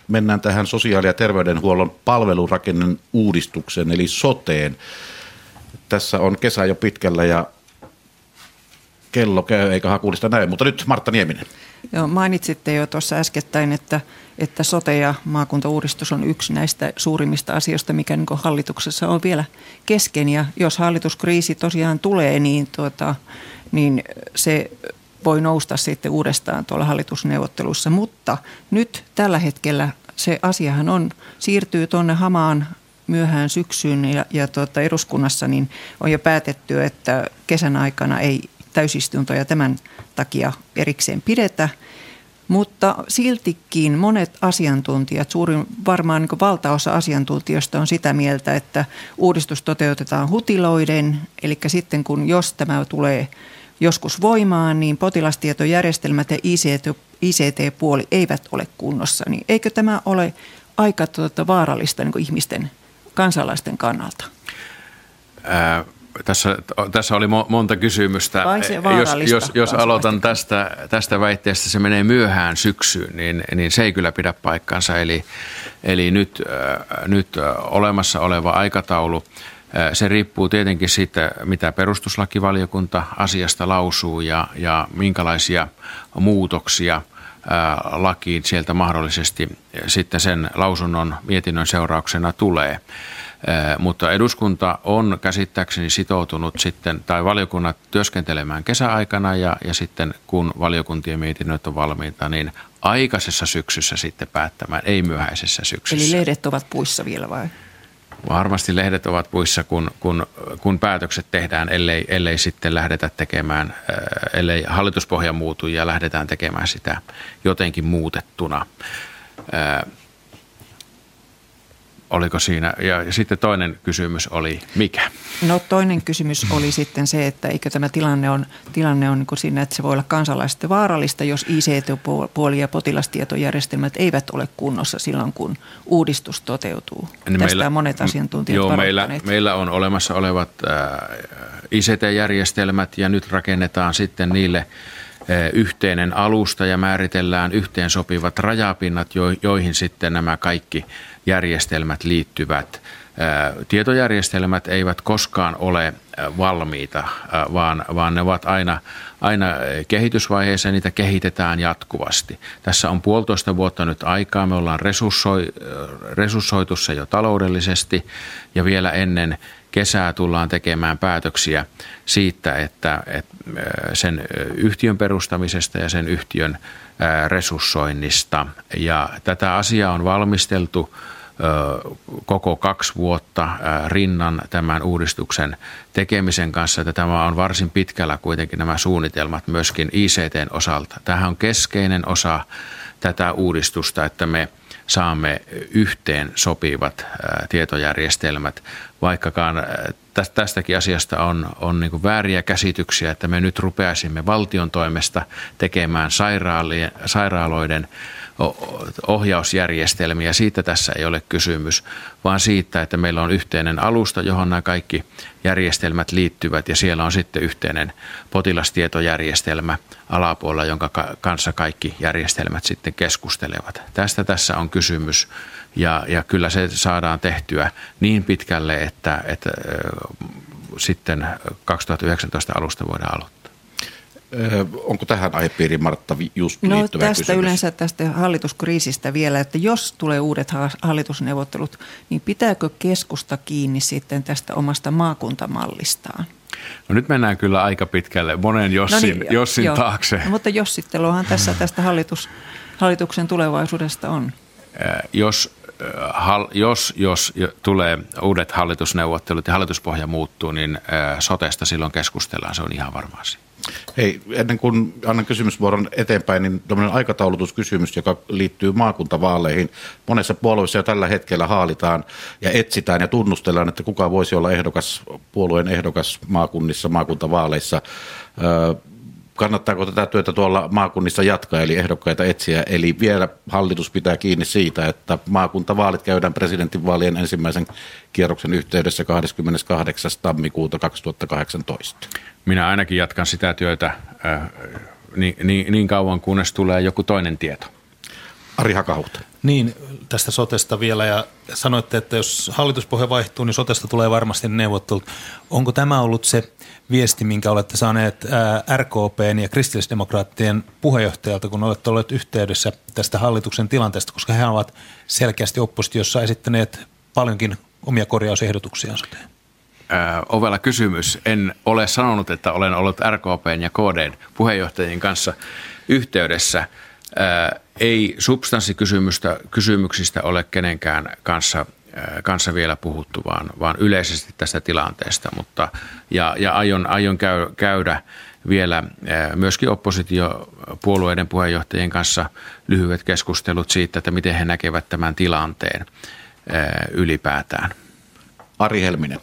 mennään tähän sosiaali- ja terveydenhuollon palvelurakennen uudistukseen, eli soteen. Tässä on kesä jo pitkällä ja kello käy eikä hakulista näin, mutta nyt Martta Nieminen. Joo, mainitsitte jo tuossa äskettäin, että, että sote- ja maakuntauudistus on yksi näistä suurimmista asioista, mikä niin hallituksessa on vielä kesken. Ja jos hallituskriisi tosiaan tulee, niin, tuota, niin se voi nousta sitten uudestaan tuolla hallitusneuvottelussa. Mutta nyt tällä hetkellä se asiahan on, siirtyy tuonne hamaan myöhään syksyyn ja, ja tuota, eduskunnassa niin on jo päätetty, että kesän aikana ei täysistuntoja tämän takia erikseen pidetä. Mutta siltikin monet asiantuntijat, suurin varmaan niin valtaosa asiantuntijoista on sitä mieltä, että uudistus toteutetaan hutiloiden, eli sitten kun jos tämä tulee joskus voimaan, niin potilastietojärjestelmät ja ICT-puoli eivät ole kunnossa. Niin eikö tämä ole aika tuota, vaarallista niin ihmisten, kansalaisten kannalta? Ää tässä, tässä oli monta kysymystä. Jos, jos, jos aloitan tästä, tästä väitteestä, se menee myöhään syksyyn, niin, niin se ei kyllä pidä paikkansa. Eli, eli nyt, äh, nyt äh, olemassa oleva aikataulu, äh, se riippuu tietenkin siitä, mitä perustuslakivaliokunta asiasta lausuu ja, ja minkälaisia muutoksia lakiin sieltä mahdollisesti sitten sen lausunnon mietinnön seurauksena tulee. Mutta eduskunta on käsittääkseni sitoutunut sitten, tai valiokunnat työskentelemään kesäaikana ja, ja sitten kun valiokuntien mietinnöt on valmiita, niin aikaisessa syksyssä sitten päättämään, ei myöhäisessä syksyssä. Eli lehdet ovat puissa vielä vai? Varmasti lehdet ovat puissa, kun, kun, kun päätökset tehdään, ellei, ellei sitten lähdetä tekemään, ellei hallituspohja muutu ja lähdetään tekemään sitä jotenkin muutettuna. Oliko siinä? Ja sitten toinen kysymys oli mikä? No toinen kysymys oli *clears throat* sitten se, että eikö tämä tilanne on, tilanne on niin siinä, että se voi olla kansalaisten vaarallista, jos ICT-puoli ja potilastietojärjestelmät eivät ole kunnossa silloin, kun uudistus toteutuu. Niin Tästä meillä, monet asiantuntijat Joo, meillä, meillä on olemassa olevat äh, ICT-järjestelmät ja nyt rakennetaan sitten niille yhteinen alusta ja määritellään yhteen sopivat rajapinnat, joihin sitten nämä kaikki – järjestelmät liittyvät. Tietojärjestelmät eivät koskaan ole valmiita, vaan, vaan ne ovat aina, aina kehitysvaiheessa ja niitä kehitetään jatkuvasti. Tässä on puolitoista vuotta nyt aikaa, me ollaan resurssoi, resurssoitu se jo taloudellisesti ja vielä ennen kesää tullaan tekemään päätöksiä siitä, että, että sen yhtiön perustamisesta ja sen yhtiön resurssoinnista. Ja tätä asiaa on valmisteltu koko kaksi vuotta rinnan tämän uudistuksen tekemisen kanssa, että tämä on varsin pitkällä kuitenkin nämä suunnitelmat myöskin ICTn osalta. Tähän on keskeinen osa tätä uudistusta, että me saamme yhteen sopivat tietojärjestelmät, vaikkakaan tästäkin asiasta on, on niin vääriä käsityksiä, että me nyt rupeaisimme valtion toimesta tekemään sairaaloiden ohjausjärjestelmiä. Siitä tässä ei ole kysymys, vaan siitä, että meillä on yhteinen alusta, johon nämä kaikki järjestelmät liittyvät ja siellä on sitten yhteinen potilastietojärjestelmä alapuolella, jonka kanssa kaikki järjestelmät sitten keskustelevat. Tästä tässä on kysymys ja, ja kyllä se saadaan tehtyä niin pitkälle, että, että sitten 2019 alusta voidaan aloittaa. Onko tähän aihepiiriin Martta just no, liittyvä tästä kysymys? yleensä tästä hallituskriisistä vielä, että jos tulee uudet hallitusneuvottelut, niin pitääkö keskusta kiinni sitten tästä omasta maakuntamallistaan? No nyt mennään kyllä aika pitkälle monen Jossin, no niin, Jossin joo. taakse. No, mutta jossitteluhan tässä tästä hallitus, hallituksen tulevaisuudesta on. Jos, jos, jos tulee uudet hallitusneuvottelut ja hallituspohja muuttuu, niin sotesta silloin keskustellaan, se on ihan varma asia. Hei, ennen kuin annan kysymysvuoron eteenpäin, niin tämmöinen aikataulutuskysymys, joka liittyy maakuntavaaleihin. Monessa puolueessa jo tällä hetkellä haalitaan ja etsitään ja tunnustellaan, että kuka voisi olla ehdokas, puolueen ehdokas maakunnissa, maakuntavaaleissa kannattaako tätä työtä tuolla maakunnissa jatkaa, eli ehdokkaita etsiä. Eli vielä hallitus pitää kiinni siitä, että maakuntavaalit käydään presidentinvaalien ensimmäisen kierroksen yhteydessä 28. tammikuuta 2018. Minä ainakin jatkan sitä työtä äh, niin, niin, niin kauan, kunnes tulee joku toinen tieto. Ari Hakahuhta. Niin, tästä sotesta vielä ja sanoitte, että jos hallituspohja vaihtuu, niin sotesta tulee varmasti neuvottelut. Onko tämä ollut se viesti, minkä olette saaneet RKPn ja kristillisdemokraattien puheenjohtajalta, kun olette olleet yhteydessä tästä hallituksen tilanteesta, koska he ovat selkeästi oppositiossa esittäneet paljonkin omia korjausehdotuksia soteen? Ovella kysymys. En ole sanonut, että olen ollut RKPn ja KDn puheenjohtajien kanssa yhteydessä. Ei substanssikysymyksistä ole kenenkään kanssa kanssa vielä puhuttu, vaan, vaan yleisesti tästä tilanteesta. Mutta, ja, ja aion, aion käy, käydä vielä myöskin oppositiopuolueiden puheenjohtajien kanssa lyhyet keskustelut siitä, että miten he näkevät tämän tilanteen ylipäätään. Ari Helminen.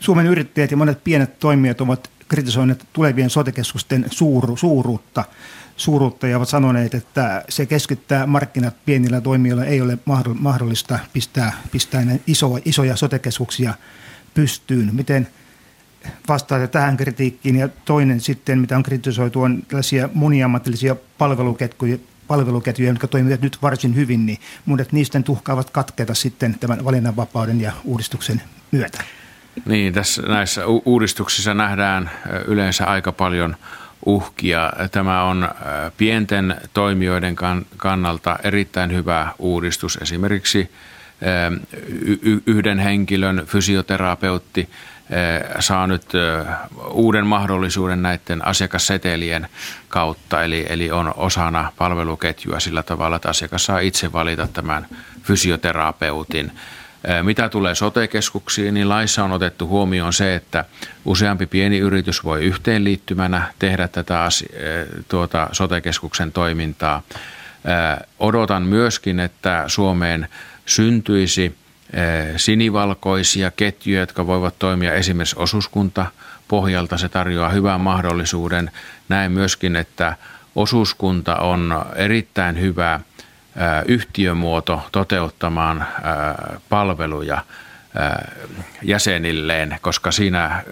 Suomen yrittäjät ja monet pienet toimijat ovat kritisoineet tulevien sotekeskusten suuru, suuruutta – suuruutta ja ovat sanoneet, että se keskittää markkinat pienillä toimijoilla. Ei ole mahdollista pistää, pistää iso, isoja sotekeskuksia pystyyn. Miten vastaatte tähän kritiikkiin? Ja toinen sitten, mitä on kritisoitu, on tällaisia moniammatillisia palveluketjuja, palveluketjuja, jotka toimivat nyt varsin hyvin, niin monet niistä tuhkaavat katketa sitten tämän valinnanvapauden ja uudistuksen myötä. Niin, tässä näissä uudistuksissa nähdään yleensä aika paljon – uhkia. Tämä on pienten toimijoiden kannalta erittäin hyvä uudistus. Esimerkiksi yhden henkilön fysioterapeutti saa nyt uuden mahdollisuuden näiden asiakassetelien kautta, eli, eli on osana palveluketjua sillä tavalla, että asiakas saa itse valita tämän fysioterapeutin. Mitä tulee sote-keskuksiin, niin laissa on otettu huomioon se, että useampi pieni yritys voi yhteenliittymänä tehdä tätä tuota sote-keskuksen toimintaa. Odotan myöskin, että Suomeen syntyisi sinivalkoisia ketjuja, jotka voivat toimia esimerkiksi osuuskunta pohjalta. Se tarjoaa hyvän mahdollisuuden. Näen myöskin, että osuuskunta on erittäin hyvä – yhtiömuoto toteuttamaan palveluja jäsenilleen, koska siinä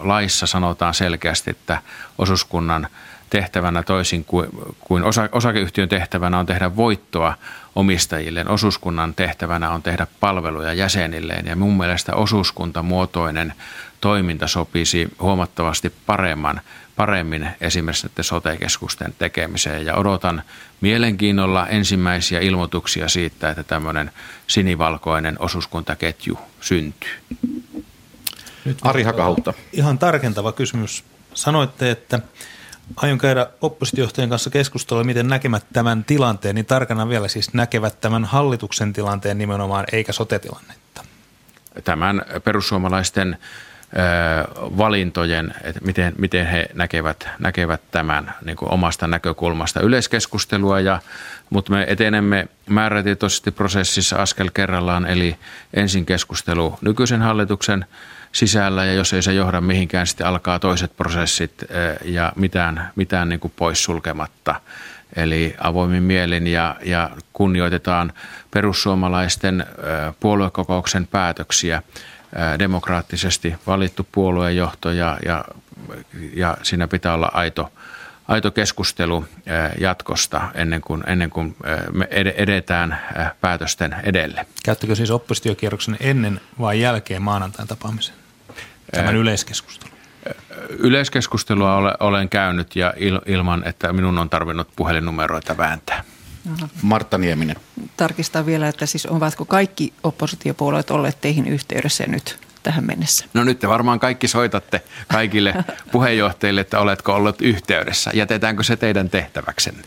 laissa sanotaan selkeästi, että osuuskunnan tehtävänä toisin kuin, kuin osa, osakeyhtiön tehtävänä on tehdä voittoa omistajilleen. Osuuskunnan tehtävänä on tehdä palveluja jäsenilleen ja mun mielestä osuuskuntamuotoinen toiminta sopisi huomattavasti paremman paremmin esimerkiksi näiden sote-keskusten tekemiseen. Ja odotan mielenkiinnolla ensimmäisiä ilmoituksia siitä, että tämmöinen sinivalkoinen osuuskuntaketju syntyy. Nyt Ari Hakautta. Ihan tarkentava kysymys. Sanoitte, että aion käydä oppositiohtajien kanssa keskustelua, miten näkevät tämän tilanteen, niin tarkana vielä siis näkevät tämän hallituksen tilanteen nimenomaan, eikä sote-tilannetta. Tämän perussuomalaisten valintojen, että miten, miten he näkevät, näkevät tämän niin kuin omasta näkökulmasta yleiskeskustelua, ja, mutta me etenemme määrätietoisesti prosessissa askel kerrallaan, eli ensin keskustelu nykyisen hallituksen sisällä ja jos ei se johda mihinkään, sitten alkaa toiset prosessit ja mitään, mitään niin kuin pois sulkematta. Eli avoimin mielin ja, ja kunnioitetaan perussuomalaisten puoluekokouksen päätöksiä demokraattisesti valittu puoluejohto ja, ja, ja siinä pitää olla aito, aito keskustelu jatkosta ennen kuin, ennen kuin me edetään päätösten edelle. Käyttikö siis oppositiokierroksen ennen vai jälkeen maanantain tapaamisen? Tämän yleiskeskustelun? Yleiskeskustelua olen käynyt ja ilman, että minun on tarvinnut puhelinnumeroita vääntää. Aha. Martta Nieminen. Tarkistaa vielä, että siis ovatko kaikki oppositiopuolueet olleet teihin yhteydessä nyt tähän mennessä? No nyt te varmaan kaikki soitatte kaikille *laughs* puheenjohtajille, että oletko ollut yhteydessä. Jätetäänkö se teidän tehtäväksenne?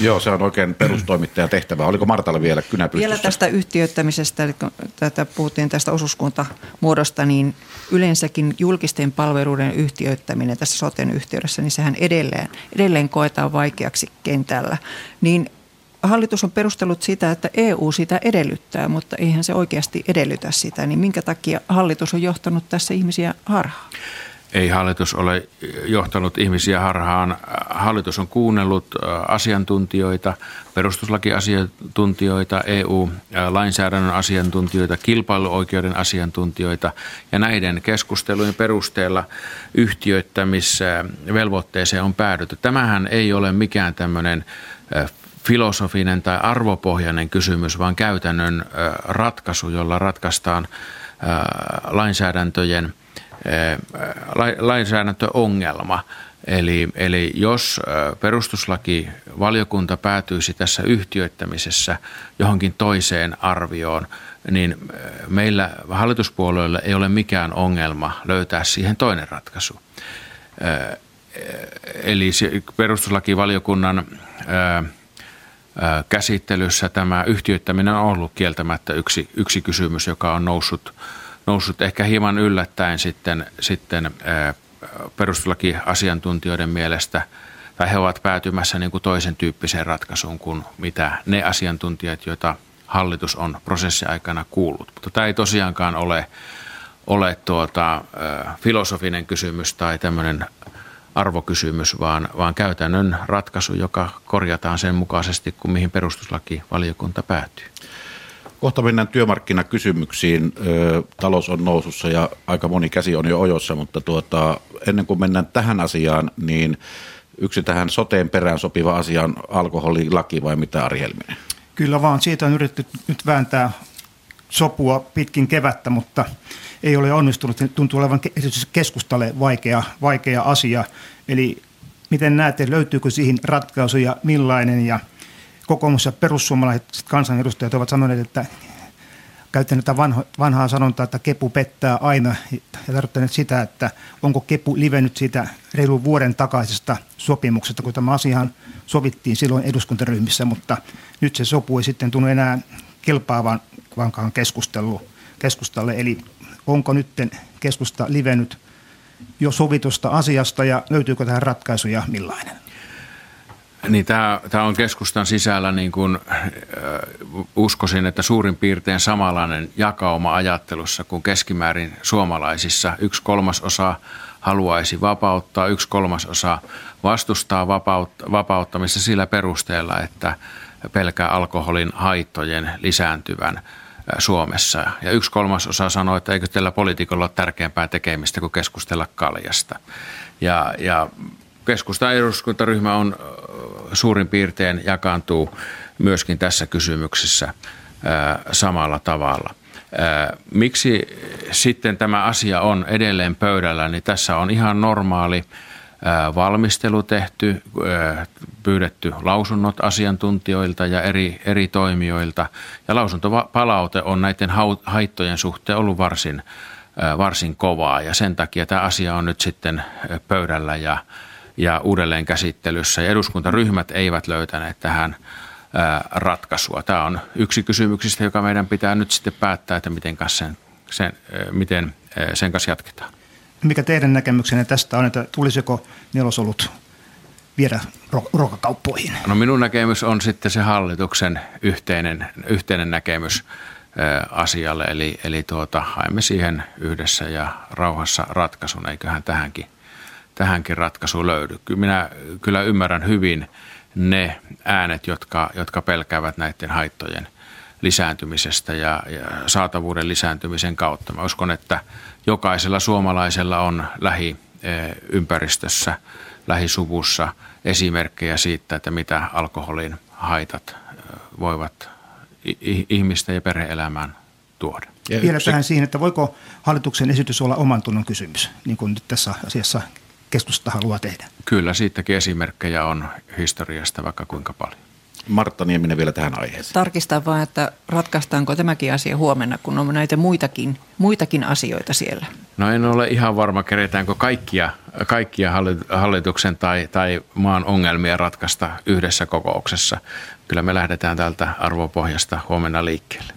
Joo, se on oikein perustoimittajan tehtävä. Oliko Martalla vielä kynä pystyssä? Vielä tästä yhtiöittämisestä, tätä puhuttiin tästä osuuskuntamuodosta, niin yleensäkin julkisten palveluiden yhtiöittäminen tässä soten yhteydessä, niin sehän edelleen, edelleen koetaan vaikeaksi kentällä. Niin hallitus on perustellut sitä, että EU sitä edellyttää, mutta eihän se oikeasti edellytä sitä. Niin minkä takia hallitus on johtanut tässä ihmisiä harhaan? Ei hallitus ole johtanut ihmisiä harhaan. Hallitus on kuunnellut asiantuntijoita, perustuslakiasiantuntijoita, EU-lainsäädännön asiantuntijoita, kilpailuoikeuden asiantuntijoita ja näiden keskustelujen perusteella yhtiöittämisvelvoitteeseen on päädytty. Tämähän ei ole mikään tämmöinen filosofinen tai arvopohjainen kysymys, vaan käytännön ratkaisu, jolla ratkaistaan lainsäädäntöjen – lainsäädäntöongelma. Eli, eli jos perustuslaki valiokunta päätyisi tässä yhtiöittämisessä johonkin toiseen arvioon, niin meillä hallituspuolueilla ei ole mikään ongelma löytää siihen toinen ratkaisu. Eli perustuslakivaliokunnan käsittelyssä tämä yhtiöittäminen on ollut kieltämättä yksi, yksi kysymys, joka on noussut noussut ehkä hieman yllättäen sitten, sitten perustuslakiasiantuntijoiden mielestä, tai he ovat päätymässä niin kuin toisen tyyppiseen ratkaisuun kuin mitä ne asiantuntijat, joita hallitus on prosessin aikana kuullut. Mutta tämä ei tosiaankaan ole, ole tuota, filosofinen kysymys tai tämmöinen arvokysymys, vaan, vaan käytännön ratkaisu, joka korjataan sen mukaisesti, kuin mihin perustuslakivaliokunta päätyy. Kohta mennään työmarkkinakysymyksiin. Talous on nousussa ja aika moni käsi on jo ojossa, mutta tuota, ennen kuin mennään tähän asiaan, niin yksi tähän soteen perään sopiva asia on alkoholilaki vai mitä Ari? Kyllä vaan, siitä on yritetty nyt vääntää sopua pitkin kevättä, mutta ei ole onnistunut. Tuntuu olevan keskustalle vaikea, vaikea asia. Eli miten näette, löytyykö siihen ratkaisuja, millainen ja – kokoomus ja perussuomalaiset kansanedustajat ovat sanoneet, että käyttäneet tätä vanho, vanhaa sanontaa, että kepu pettää aina ja tarkoittaneet sitä, että onko kepu livennyt siitä reilun vuoden takaisesta sopimuksesta, kun tämä asiahan sovittiin silloin eduskuntaryhmissä, mutta nyt se sopu ei sitten tunnu enää kelpaavan vankaan keskustelu, keskustalle. Eli onko nyt keskusta livennyt jo sovitusta asiasta ja löytyykö tähän ratkaisuja millainen? Niin tämä, tämä on keskustan sisällä niin kuin äh, uskoisin, että suurin piirtein samanlainen jakauma ajattelussa kuin keskimäärin suomalaisissa. Yksi kolmasosa haluaisi vapauttaa, yksi kolmasosa vastustaa vapaut- vapauttamista sillä perusteella, että pelkää alkoholin haittojen lisääntyvän Suomessa. Ja yksi kolmasosa sanoi, että eikö tällä poliitikolla ole tärkeämpää tekemistä kuin keskustella kaljasta. Ja, ja keskustan eduskuntaryhmä on suurin piirtein jakaantuu myöskin tässä kysymyksessä samalla tavalla. Miksi sitten tämä asia on edelleen pöydällä, niin tässä on ihan normaali valmistelu tehty, pyydetty lausunnot asiantuntijoilta ja eri, eri toimijoilta. Ja lausuntopalaute on näiden haittojen suhteen ollut varsin, varsin kovaa ja sen takia tämä asia on nyt sitten pöydällä ja, ja uudelleen käsittelyssä. Ja eduskuntaryhmät eivät löytäneet tähän ratkaisua. Tämä on yksi kysymyksistä, joka meidän pitää nyt sitten päättää, että miten, sen, sen, miten sen kanssa jatketaan. Mikä teidän näkemyksenne tästä on, että tulisiko nelosolut viedä ruokakauppoihin? No minun näkemys on sitten se hallituksen yhteinen, yhteinen näkemys asialle. Eli, eli tuota, haemme siihen yhdessä ja rauhassa ratkaisun, eiköhän tähänkin, tähänkin ratkaisu löydy. Minä kyllä ymmärrän hyvin ne äänet, jotka, jotka pelkäävät näiden haittojen lisääntymisestä ja, ja saatavuuden lisääntymisen kautta. Mä uskon, että jokaisella suomalaisella on lähiympäristössä, lähisuvussa esimerkkejä siitä, että mitä alkoholin haitat voivat ihmisten ja perheelämään tuoda. Ja Vielä se... tähän siihen, että voiko hallituksen esitys olla oman tunnon kysymys, niin kuin nyt tässä asiassa keskusta haluaa tehdä? Kyllä, siitäkin esimerkkejä on historiasta vaikka kuinka paljon. Martta Nieminen vielä tähän aiheeseen. Tarkistaa vain, että ratkaistaanko tämäkin asia huomenna, kun on näitä muitakin, muitakin asioita siellä. No en ole ihan varma, keretäänkö kaikkia, kaikkia hallituksen tai, tai maan ongelmia ratkaista yhdessä kokouksessa. Kyllä me lähdetään tältä arvopohjasta huomenna liikkeelle.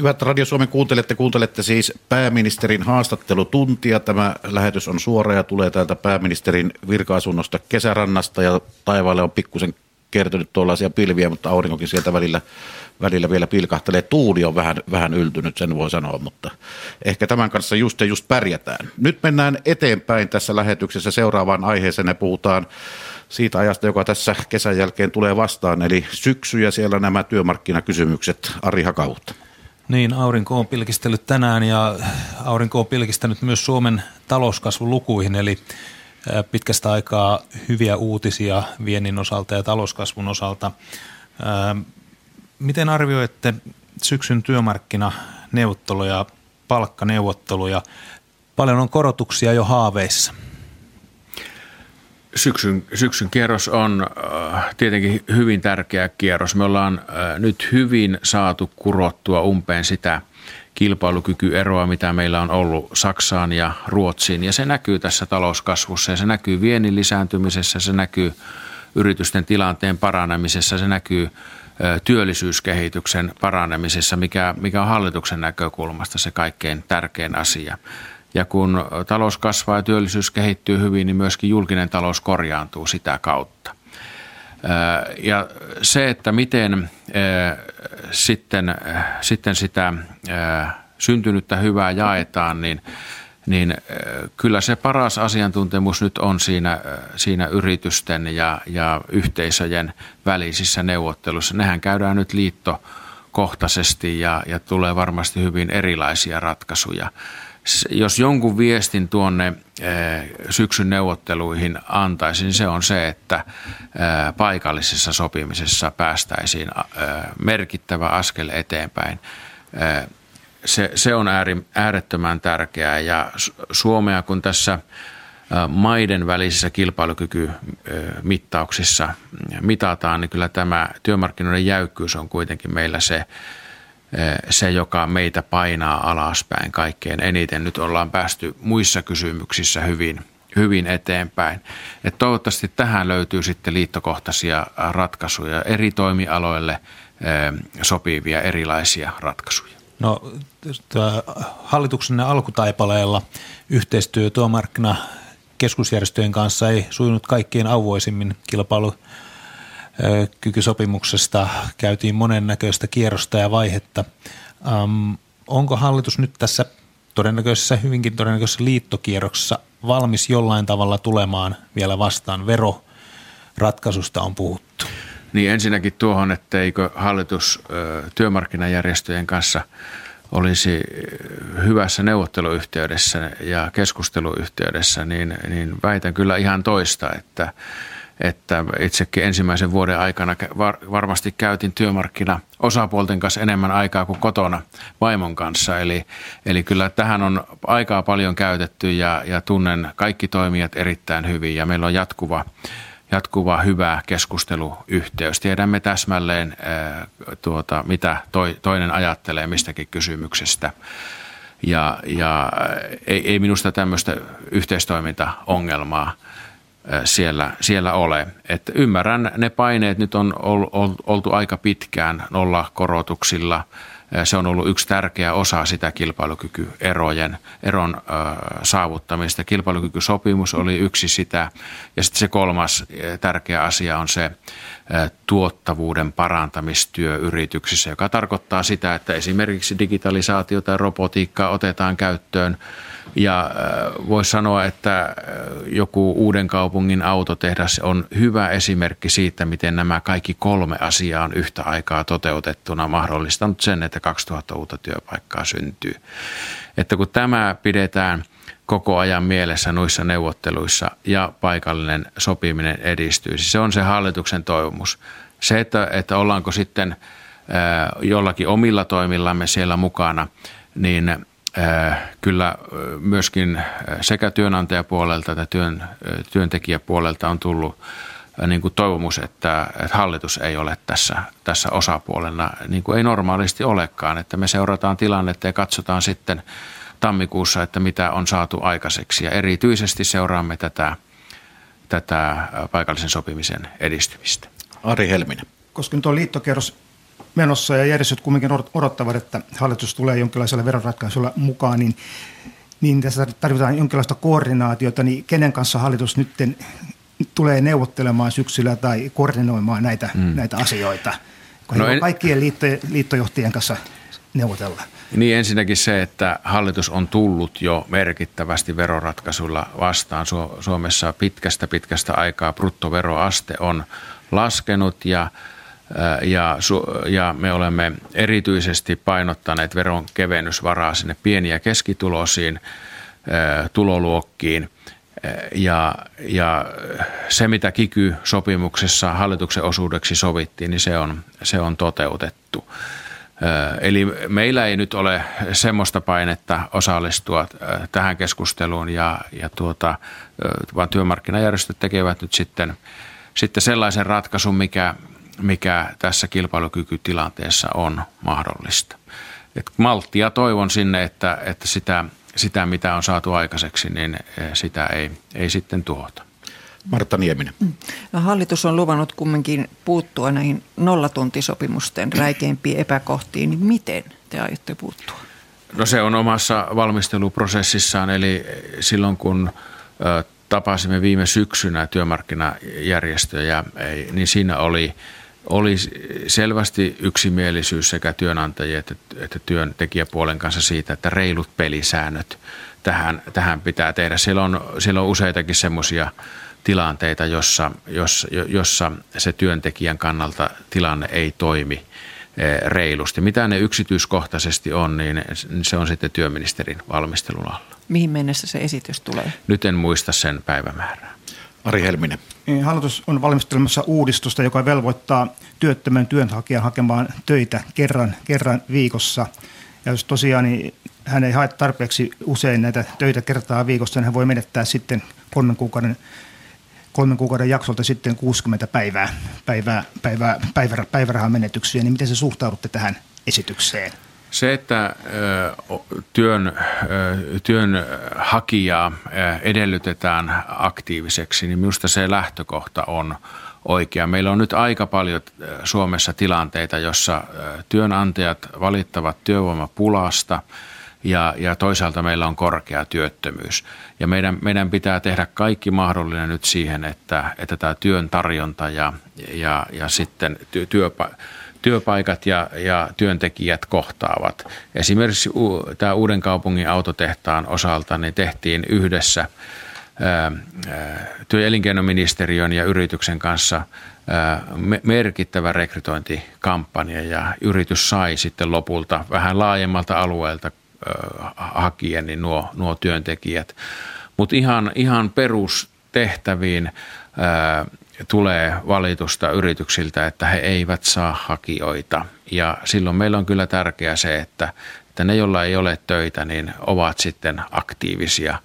Hyvät Radio Suomen kuuntelette, kuuntelette siis pääministerin haastattelutuntia. Tämä lähetys on suora ja tulee täältä pääministerin virka-asunnosta kesärannasta ja taivaalle on pikkusen kertynyt tuollaisia pilviä, mutta aurinkokin sieltä välillä, välillä vielä pilkahtelee. Tuuli on vähän, vähän yltynyt, sen voi sanoa, mutta ehkä tämän kanssa just ja just pärjätään. Nyt mennään eteenpäin tässä lähetyksessä seuraavaan aiheeseen ja puhutaan siitä ajasta, joka tässä kesän jälkeen tulee vastaan, eli syksy ja siellä nämä työmarkkinakysymykset. Ari Hakautta. Niin, aurinko on pilkistellyt tänään ja aurinko on pilkistänyt myös Suomen talouskasvulukuihin, eli pitkästä aikaa hyviä uutisia viennin osalta ja talouskasvun osalta. Miten arvioitte syksyn työmarkkinaneuvotteluja, palkkaneuvotteluja? Paljon on korotuksia jo haaveissa. Syksyn, syksyn kierros on tietenkin hyvin tärkeä kierros. Me ollaan nyt hyvin saatu kurottua umpeen sitä kilpailukykyeroa, mitä meillä on ollut Saksaan ja Ruotsiin. Ja se näkyy tässä talouskasvussa ja se näkyy viennin lisääntymisessä, se näkyy yritysten tilanteen paranemisessa, se näkyy työllisyyskehityksen paranemisessa, mikä, mikä on hallituksen näkökulmasta se kaikkein tärkein asia. Ja kun talous kasvaa ja työllisyys kehittyy hyvin, niin myöskin julkinen talous korjaantuu sitä kautta. Ja se, että miten sitten, sitten sitä syntynyttä hyvää jaetaan, niin, niin kyllä se paras asiantuntemus nyt on siinä, siinä yritysten ja, ja yhteisöjen välisissä neuvotteluissa. Nehän käydään nyt liittokohtaisesti ja, ja tulee varmasti hyvin erilaisia ratkaisuja jos jonkun viestin tuonne eh, syksyn neuvotteluihin antaisin, se on se, että eh, paikallisessa sopimisessa päästäisiin eh, merkittävä askel eteenpäin. Se, se on äärettömän tärkeää ja Suomea kun tässä maiden välisissä kilpailukykymittauksissa mitataan, niin kyllä tämä työmarkkinoiden jäykkyys on kuitenkin meillä se se, joka meitä painaa alaspäin kaikkein eniten. Nyt ollaan päästy muissa kysymyksissä hyvin, hyvin eteenpäin. Et toivottavasti tähän löytyy sitten liittokohtaisia ratkaisuja, eri toimialoille sopivia erilaisia ratkaisuja. No hallituksen alkutaipaleella yhteistyö tuomarkkina keskusjärjestöjen kanssa ei sujunut kaikkien auvoisimmin kilpailu kykysopimuksesta käytiin monennäköistä kierrosta ja vaihetta. Um, onko hallitus nyt tässä todennäköisessä, hyvinkin todennäköisessä liittokierroksessa valmis jollain tavalla tulemaan vielä vastaan? Veroratkaisusta on puhuttu. Niin ensinnäkin tuohon, etteikö hallitus työmarkkinajärjestöjen kanssa olisi hyvässä neuvotteluyhteydessä ja keskusteluyhteydessä, niin, niin väitän kyllä ihan toista, että että itsekin ensimmäisen vuoden aikana varmasti käytin työmarkkina osapuolten kanssa enemmän aikaa kuin kotona vaimon kanssa. Eli, eli kyllä tähän on aikaa paljon käytetty ja, ja tunnen kaikki toimijat erittäin hyvin ja meillä on jatkuva, jatkuva hyvä keskusteluyhteys. Tiedämme täsmälleen tuota, mitä toi, toinen ajattelee mistäkin kysymyksestä. Ja, ja ei, ei minusta tämmöistä yhteistoimintaongelmaa – siellä, siellä ole. Et ymmärrän, ne paineet nyt on oltu aika pitkään nolla korotuksilla Se on ollut yksi tärkeä osa sitä kilpailukykyerojen eron saavuttamista. Kilpailukykysopimus oli yksi sitä. Ja sitten se kolmas tärkeä asia on se tuottavuuden parantamistyö yrityksissä, joka tarkoittaa sitä, että esimerkiksi digitalisaatio tai robotiikkaa otetaan käyttöön – ja äh, voisi sanoa, että äh, joku uuden kaupungin autotehdas on hyvä esimerkki siitä, miten nämä kaikki kolme asiaa on yhtä aikaa toteutettuna mahdollistanut sen, että 2000 uutta työpaikkaa syntyy. Että kun tämä pidetään koko ajan mielessä noissa neuvotteluissa ja paikallinen sopiminen edistyy, se on se hallituksen toivomus. Se, että, että ollaanko sitten äh, jollakin omilla toimillamme siellä mukana, niin kyllä äh, myöskin äh, sekä työnantajapuolelta että työn, työntekijäpuolelta on tullut niin kuin toivomus, että, että hallitus ei ole tässä, tässä osapuolena, niin kuin ei normaalisti olekaan, että me seurataan tilannetta ja katsotaan sitten tammikuussa, että mitä on saatu aikaiseksi ja erityisesti seuraamme tätä, tätä paikallisen sopimisen edistymistä. Ari Helminen. Koska nyt on liittokierros menossa ja järjestöt kumminkin odottavat, että hallitus tulee jonkinlaisella veroratkaisulla mukaan, niin, niin tässä tarvitaan jonkinlaista koordinaatiota, niin kenen kanssa hallitus nyt tulee neuvottelemaan syksyllä tai koordinoimaan näitä, mm. näitä asioita? Kun no en... kaikkien liitto, liittojohtajien kanssa neuvotella. Niin ensinnäkin se, että hallitus on tullut jo merkittävästi veroratkaisuilla vastaan. Suomessa pitkästä pitkästä aikaa bruttoveroaste on laskenut ja ja, ja me olemme erityisesti painottaneet veron kevennysvaraa sinne pieniä keskituloisiin tuloluokkiin. Ja, ja se, mitä kiky-sopimuksessa hallituksen osuudeksi sovittiin, niin se on, se on toteutettu. Eli meillä ei nyt ole semmoista painetta osallistua tähän keskusteluun, ja, ja tuota, vaan työmarkkinajärjestöt tekevät nyt sitten, sitten sellaisen ratkaisun, mikä, mikä tässä kilpailukykytilanteessa on mahdollista. Et malttia toivon sinne, että, että sitä, sitä, mitä on saatu aikaiseksi, niin eh, sitä ei, ei sitten tuhota. Martta Nieminen. No, hallitus on luvannut kumminkin puuttua näihin nollatuntisopimusten räikeimpiin epäkohtiin. Niin miten te aiotte puuttua? No se on omassa valmisteluprosessissaan, eli silloin kun tapasimme viime syksynä työmarkkinajärjestöjä, niin siinä oli – oli selvästi yksimielisyys sekä työnantajien että, että työntekijäpuolen kanssa siitä, että reilut pelisäännöt tähän, tähän pitää tehdä. Siellä on, siellä on useitakin semmoisia tilanteita, jossa, jossa, jossa se työntekijän kannalta tilanne ei toimi eh, reilusti. Mitä ne yksityiskohtaisesti on, niin se on sitten työministerin valmistelun alla. Mihin mennessä se esitys tulee? Nyt en muista sen päivämäärää. Ari Helminen. Niin, hallitus on valmistelemassa uudistusta, joka velvoittaa työttömän työnhakijan hakemaan töitä kerran, kerran viikossa. Ja jos tosiaan niin hän ei hae tarpeeksi usein näitä töitä kertaa viikossa, niin hän voi menettää sitten kolmen kuukauden, kolmen kuukauden jaksolta sitten 60 päivää, päivää, päivää, päivä, päivärahan menetyksiä. Niin miten se suhtaudutte tähän esitykseen? Se, että työn, työnhakijaa edellytetään aktiiviseksi, niin minusta se lähtökohta on oikea. Meillä on nyt aika paljon Suomessa tilanteita, jossa työnantajat valittavat työvoimapulasta ja, ja toisaalta meillä on korkea työttömyys. Ja meidän, meidän pitää tehdä kaikki mahdollinen nyt siihen, että, että tämä työn tarjonta ja, ja, ja sitten työ, työpa, työpaikat ja, ja työntekijät kohtaavat. Esimerkiksi tämä Uuden kaupungin autotehtaan osalta niin tehtiin yhdessä työ- ja elinkeinoministeriön ja yrityksen kanssa merkittävä rekrytointikampanja ja yritys sai sitten lopulta vähän laajemmalta alueelta hakien niin nuo, nuo työntekijät. Mutta ihan, ihan perustehtäviin tulee valitusta yrityksiltä, että he eivät saa hakijoita. Ja silloin meillä on kyllä tärkeää se, että, että ne, joilla ei ole töitä, niin ovat sitten aktiivisia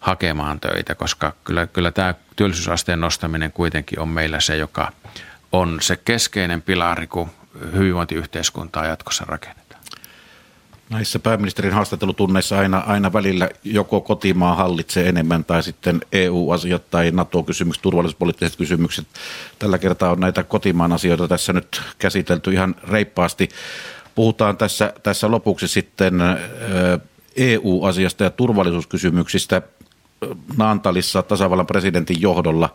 hakemaan töitä, koska kyllä, kyllä tämä työllisyysasteen nostaminen kuitenkin on meillä se, joka on se keskeinen pilari, kun hyvinvointiyhteiskuntaa jatkossa rakennetaan. Näissä pääministerin haastattelutunneissa aina, aina välillä joko kotimaa hallitsee enemmän tai sitten EU-asiat tai NATO-kysymykset, turvallisuuspoliittiset kysymykset. Tällä kertaa on näitä kotimaan asioita tässä nyt käsitelty ihan reippaasti. Puhutaan tässä, tässä lopuksi sitten EU-asiasta ja turvallisuuskysymyksistä. Naantalissa tasavallan presidentin johdolla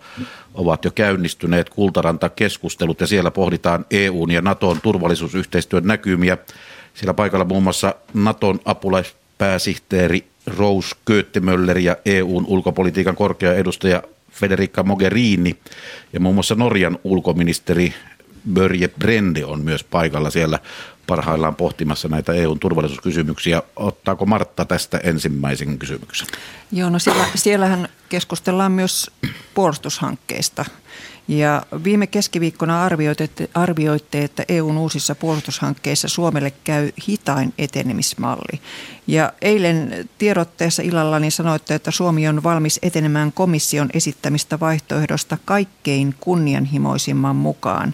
ovat jo käynnistyneet kultaranta-keskustelut ja siellä pohditaan EUn ja Naton turvallisuusyhteistyön näkymiä. Siellä paikalla muun muassa Naton apulaispääsihteeri Rose Köttemöller ja EUn ulkopolitiikan korkea edustaja Federica Mogherini ja muun muassa Norjan ulkoministeri Börje Brende on myös paikalla siellä parhaillaan pohtimassa näitä EUn turvallisuuskysymyksiä. Ottaako Martta tästä ensimmäisen kysymyksen? Joo, no siellä, siellähän keskustellaan myös puolustushankkeista. Ja viime keskiviikkona arvioitte, arvioitte, että EUn uusissa puolustushankkeissa Suomelle käy hitain etenemismalli. Ja eilen tiedotteessa illalla niin sanoitte, että Suomi on valmis etenemään komission esittämistä vaihtoehdosta kaikkein kunnianhimoisimman mukaan.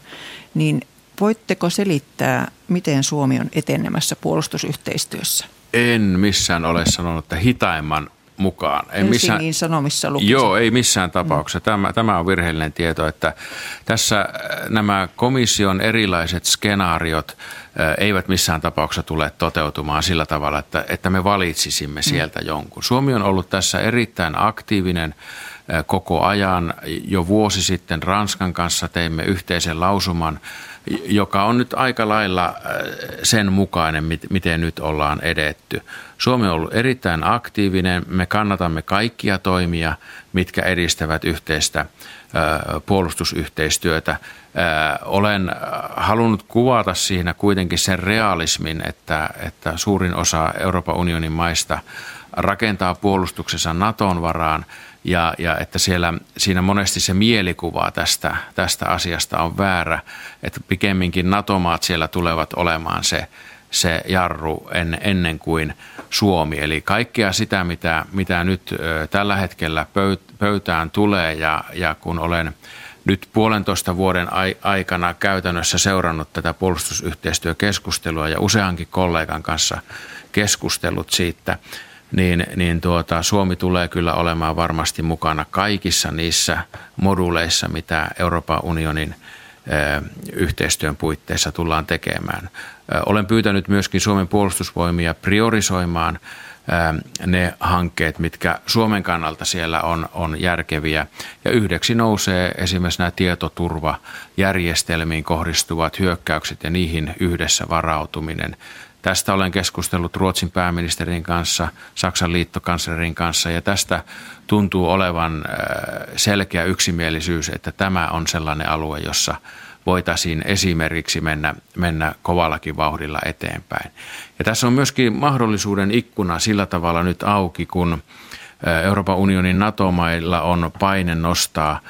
Niin voitteko selittää, miten Suomi on etenemässä puolustusyhteistyössä? En missään ole sanonut, että hitaimman mukaan. Ei missään, Sanomissa lukisi. Joo, ei missään tapauksessa. Mm. Tämä, tämä on virheellinen tieto, että tässä äh, nämä komission erilaiset skenaariot äh, eivät missään tapauksessa tule toteutumaan sillä tavalla, että, että me valitsisimme mm. sieltä mm. jonkun. Suomi on ollut tässä erittäin aktiivinen äh, koko ajan. Jo vuosi sitten Ranskan kanssa teimme yhteisen lausuman – joka on nyt aika lailla äh, sen mukainen, miten nyt ollaan edetty. Suomi on ollut erittäin aktiivinen. Me kannatamme kaikkia toimia, mitkä edistävät yhteistä äh, puolustusyhteistyötä. Äh, olen halunnut kuvata siinä kuitenkin sen realismin, että, että suurin osa Euroopan unionin maista rakentaa puolustuksensa Naton varaan – ja, ja että siellä, siinä monesti se mielikuva tästä, tästä asiasta on väärä, että pikemminkin NATO-maat siellä tulevat olemaan se, se jarru en, ennen kuin Suomi. Eli kaikkea sitä, mitä, mitä nyt ö, tällä hetkellä pöytään tulee ja, ja kun olen nyt puolentoista vuoden aikana käytännössä seurannut tätä puolustusyhteistyökeskustelua ja useankin kollegan kanssa keskustellut siitä, niin, niin tuota, Suomi tulee kyllä olemaan varmasti mukana kaikissa niissä moduleissa, mitä Euroopan unionin yhteistyön puitteissa tullaan tekemään. Olen pyytänyt myöskin Suomen puolustusvoimia priorisoimaan ne hankkeet, mitkä Suomen kannalta siellä on, on järkeviä. Ja yhdeksi nousee esimerkiksi nämä tietoturvajärjestelmiin kohdistuvat hyökkäykset ja niihin yhdessä varautuminen. Tästä olen keskustellut Ruotsin pääministerin kanssa, Saksan liittokanslerin kanssa ja tästä tuntuu olevan äh, selkeä yksimielisyys, että tämä on sellainen alue, jossa voitaisiin esimerkiksi mennä, mennä kovallakin vauhdilla eteenpäin. Ja tässä on myöskin mahdollisuuden ikkuna sillä tavalla nyt auki, kun äh, Euroopan unionin NATO-mailla on paine nostaa –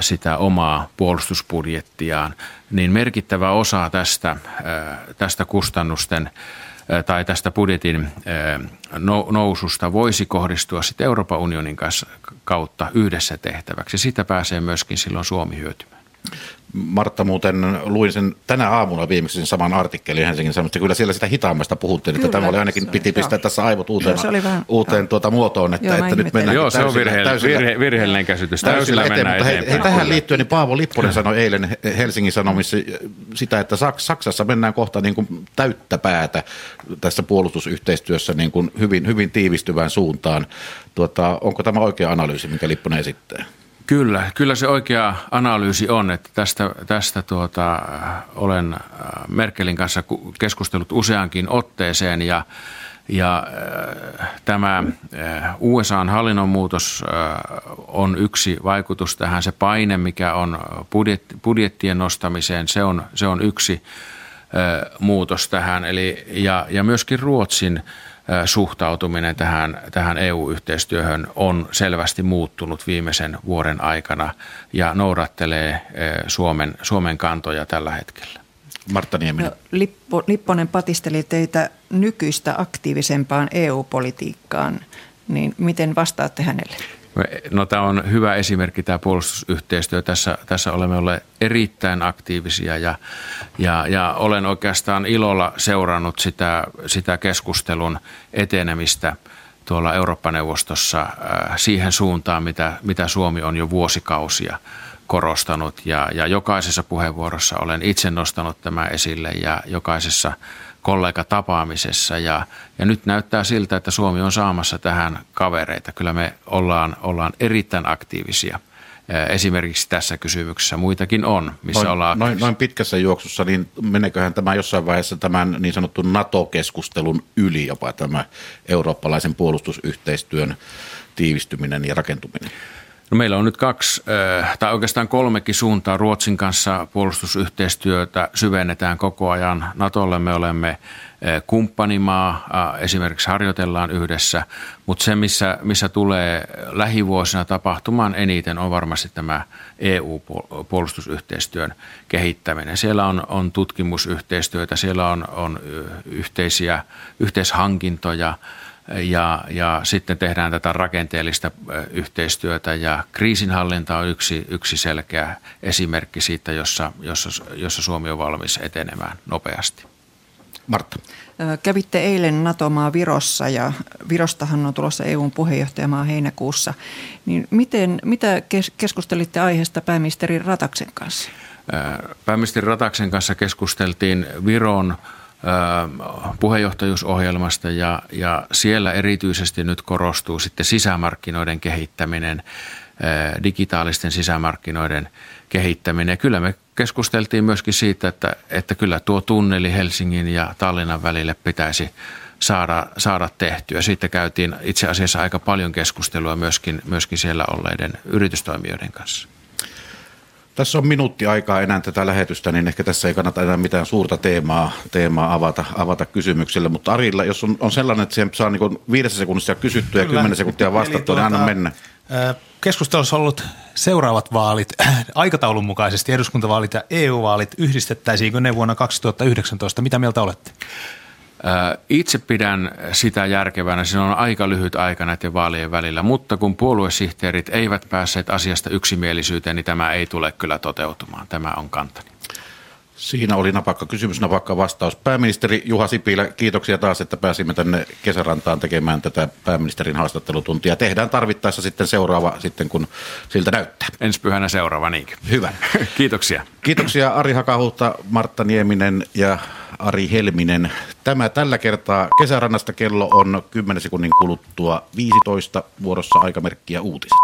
sitä omaa puolustusbudjettiaan, niin merkittävä osa tästä, tästä kustannusten tai tästä budjetin noususta voisi kohdistua sitten Euroopan unionin kautta yhdessä tehtäväksi. Sitä pääsee myöskin silloin Suomi hyötymään. Martta muuten luin sen tänä aamuna viimeksi sen saman artikkelin Helsingin Sanomista. Kyllä siellä sitä hitaammasta puhuttiin, että tämä oli ainakin, piti pistää joo. tässä aivot uuteen, joo, vähän, uuteen tuota muotoon, että, joo, että nyt mennään Joo, se on virheellinen, täysillä, virhe, virheellinen käsitys. Täysillä, täysillä eteen, mutta hei, hei, tähän liittyen niin Paavo Lipponen sanoi eilen Helsingin Sanomissa sitä, että Saksassa mennään kohta niin kuin täyttä päätä tässä puolustusyhteistyössä niin kuin hyvin, hyvin tiivistyvään suuntaan. Tuota, onko tämä oikea analyysi, mikä Lipponen esittää? Kyllä, kyllä se oikea analyysi on, että tästä, tästä tuota, olen äh, Merkelin kanssa keskustellut useankin otteeseen ja, ja äh, tämä äh, USAn hallinnonmuutos on yksi vaikutus tähän. Se paine, mikä on budjetti, budjettien nostamiseen, se on, se on yksi muutos tähän. Eli, ja, ja myöskin Ruotsin suhtautuminen tähän, tähän EU-yhteistyöhön on selvästi muuttunut viimeisen vuoden aikana ja noudattelee Suomen, Suomen kantoja tällä hetkellä. Martta Nieminen. No, Lippo, Lipponen patisteli teitä nykyistä aktiivisempaan EU-politiikkaan, niin miten vastaatte hänelle? No tämä on hyvä esimerkki tämä puolustusyhteistyö. Tässä, tässä olemme olleet erittäin aktiivisia ja, ja, ja olen oikeastaan ilolla seurannut sitä, sitä keskustelun etenemistä tuolla Eurooppa-neuvostossa äh, siihen suuntaan, mitä, mitä Suomi on jo vuosikausia korostanut. Ja, ja jokaisessa puheenvuorossa olen itse nostanut tämä esille ja jokaisessa kollegatapaamisessa ja, ja nyt näyttää siltä, että Suomi on saamassa tähän kavereita. Kyllä me ollaan, ollaan erittäin aktiivisia – esimerkiksi tässä kysymyksessä. Muitakin on, missä noin, ollaan... Noin, noin pitkässä juoksussa, niin meneköhän tämä jossain vaiheessa tämän niin sanotun NATO-keskustelun yli jopa tämä eurooppalaisen puolustusyhteistyön tiivistyminen ja rakentuminen? No meillä on nyt kaksi, tai oikeastaan kolmekin suuntaa. Ruotsin kanssa puolustusyhteistyötä syvennetään koko ajan. Natolle me olemme kumppanimaa, esimerkiksi harjoitellaan yhdessä, mutta se, missä, missä tulee lähivuosina tapahtumaan eniten, on varmasti tämä EU-puolustusyhteistyön kehittäminen. Siellä on, on tutkimusyhteistyötä, siellä on, on yhteisiä yhteishankintoja, ja, ja sitten tehdään tätä rakenteellista yhteistyötä ja kriisinhallinta on yksi, yksi selkeä esimerkki siitä, jossa, jossa, jossa Suomi on valmis etenemään nopeasti. Martta. Kävitte eilen NATO-maa Virossa ja Virostahan on tulossa EUn puheenjohtajamaa heinäkuussa. Niin miten, mitä keskustelitte aiheesta pääministeri Rataksen kanssa? Pääministeri Rataksen kanssa keskusteltiin Viron puheenjohtajuusohjelmasta ja, ja siellä erityisesti nyt korostuu sitten sisämarkkinoiden kehittäminen, digitaalisten sisämarkkinoiden kehittäminen. Ja kyllä me keskusteltiin myöskin siitä, että, että kyllä tuo tunneli Helsingin ja Tallinnan välille pitäisi saada, saada tehtyä. Siitä käytiin itse asiassa aika paljon keskustelua myöskin, myöskin siellä olleiden yritystoimijoiden kanssa. Tässä on minuutti aikaa enää tätä lähetystä, niin ehkä tässä ei kannata enää mitään suurta teemaa, teemaa avata, avata kysymykselle. Mutta Arilla, jos on, on sellainen, että siihen saa niin viidessä sekunnissa kysyttyä ja kymmenen sekuntia vastattua, niin anna tuota, mennä. Keskustelussa on ollut seuraavat vaalit, *clears throat* aikataulun mukaisesti eduskuntavaalit ja EU-vaalit, yhdistettäisiinkö ne vuonna 2019? Mitä mieltä olette? Itse pidän sitä järkevänä. Se on aika lyhyt aika näiden vaalien välillä, mutta kun puoluesihteerit eivät päässeet asiasta yksimielisyyteen, niin tämä ei tule kyllä toteutumaan. Tämä on kantani. Siinä oli napakka kysymys, napakka vastaus. Pääministeri Juha Sipilä, kiitoksia taas, että pääsimme tänne kesärantaan tekemään tätä pääministerin haastattelutuntia. Tehdään tarvittaessa sitten seuraava, sitten kun siltä näyttää. Ensi pyhänä seuraava niinkin. Hyvä. *laughs* kiitoksia. Kiitoksia Ari Hakahuutta, Martta Nieminen ja Ari Helminen. Tämä tällä kertaa kesärannasta kello on 10 sekunnin kuluttua 15 vuorossa aikamerkkiä uutiset.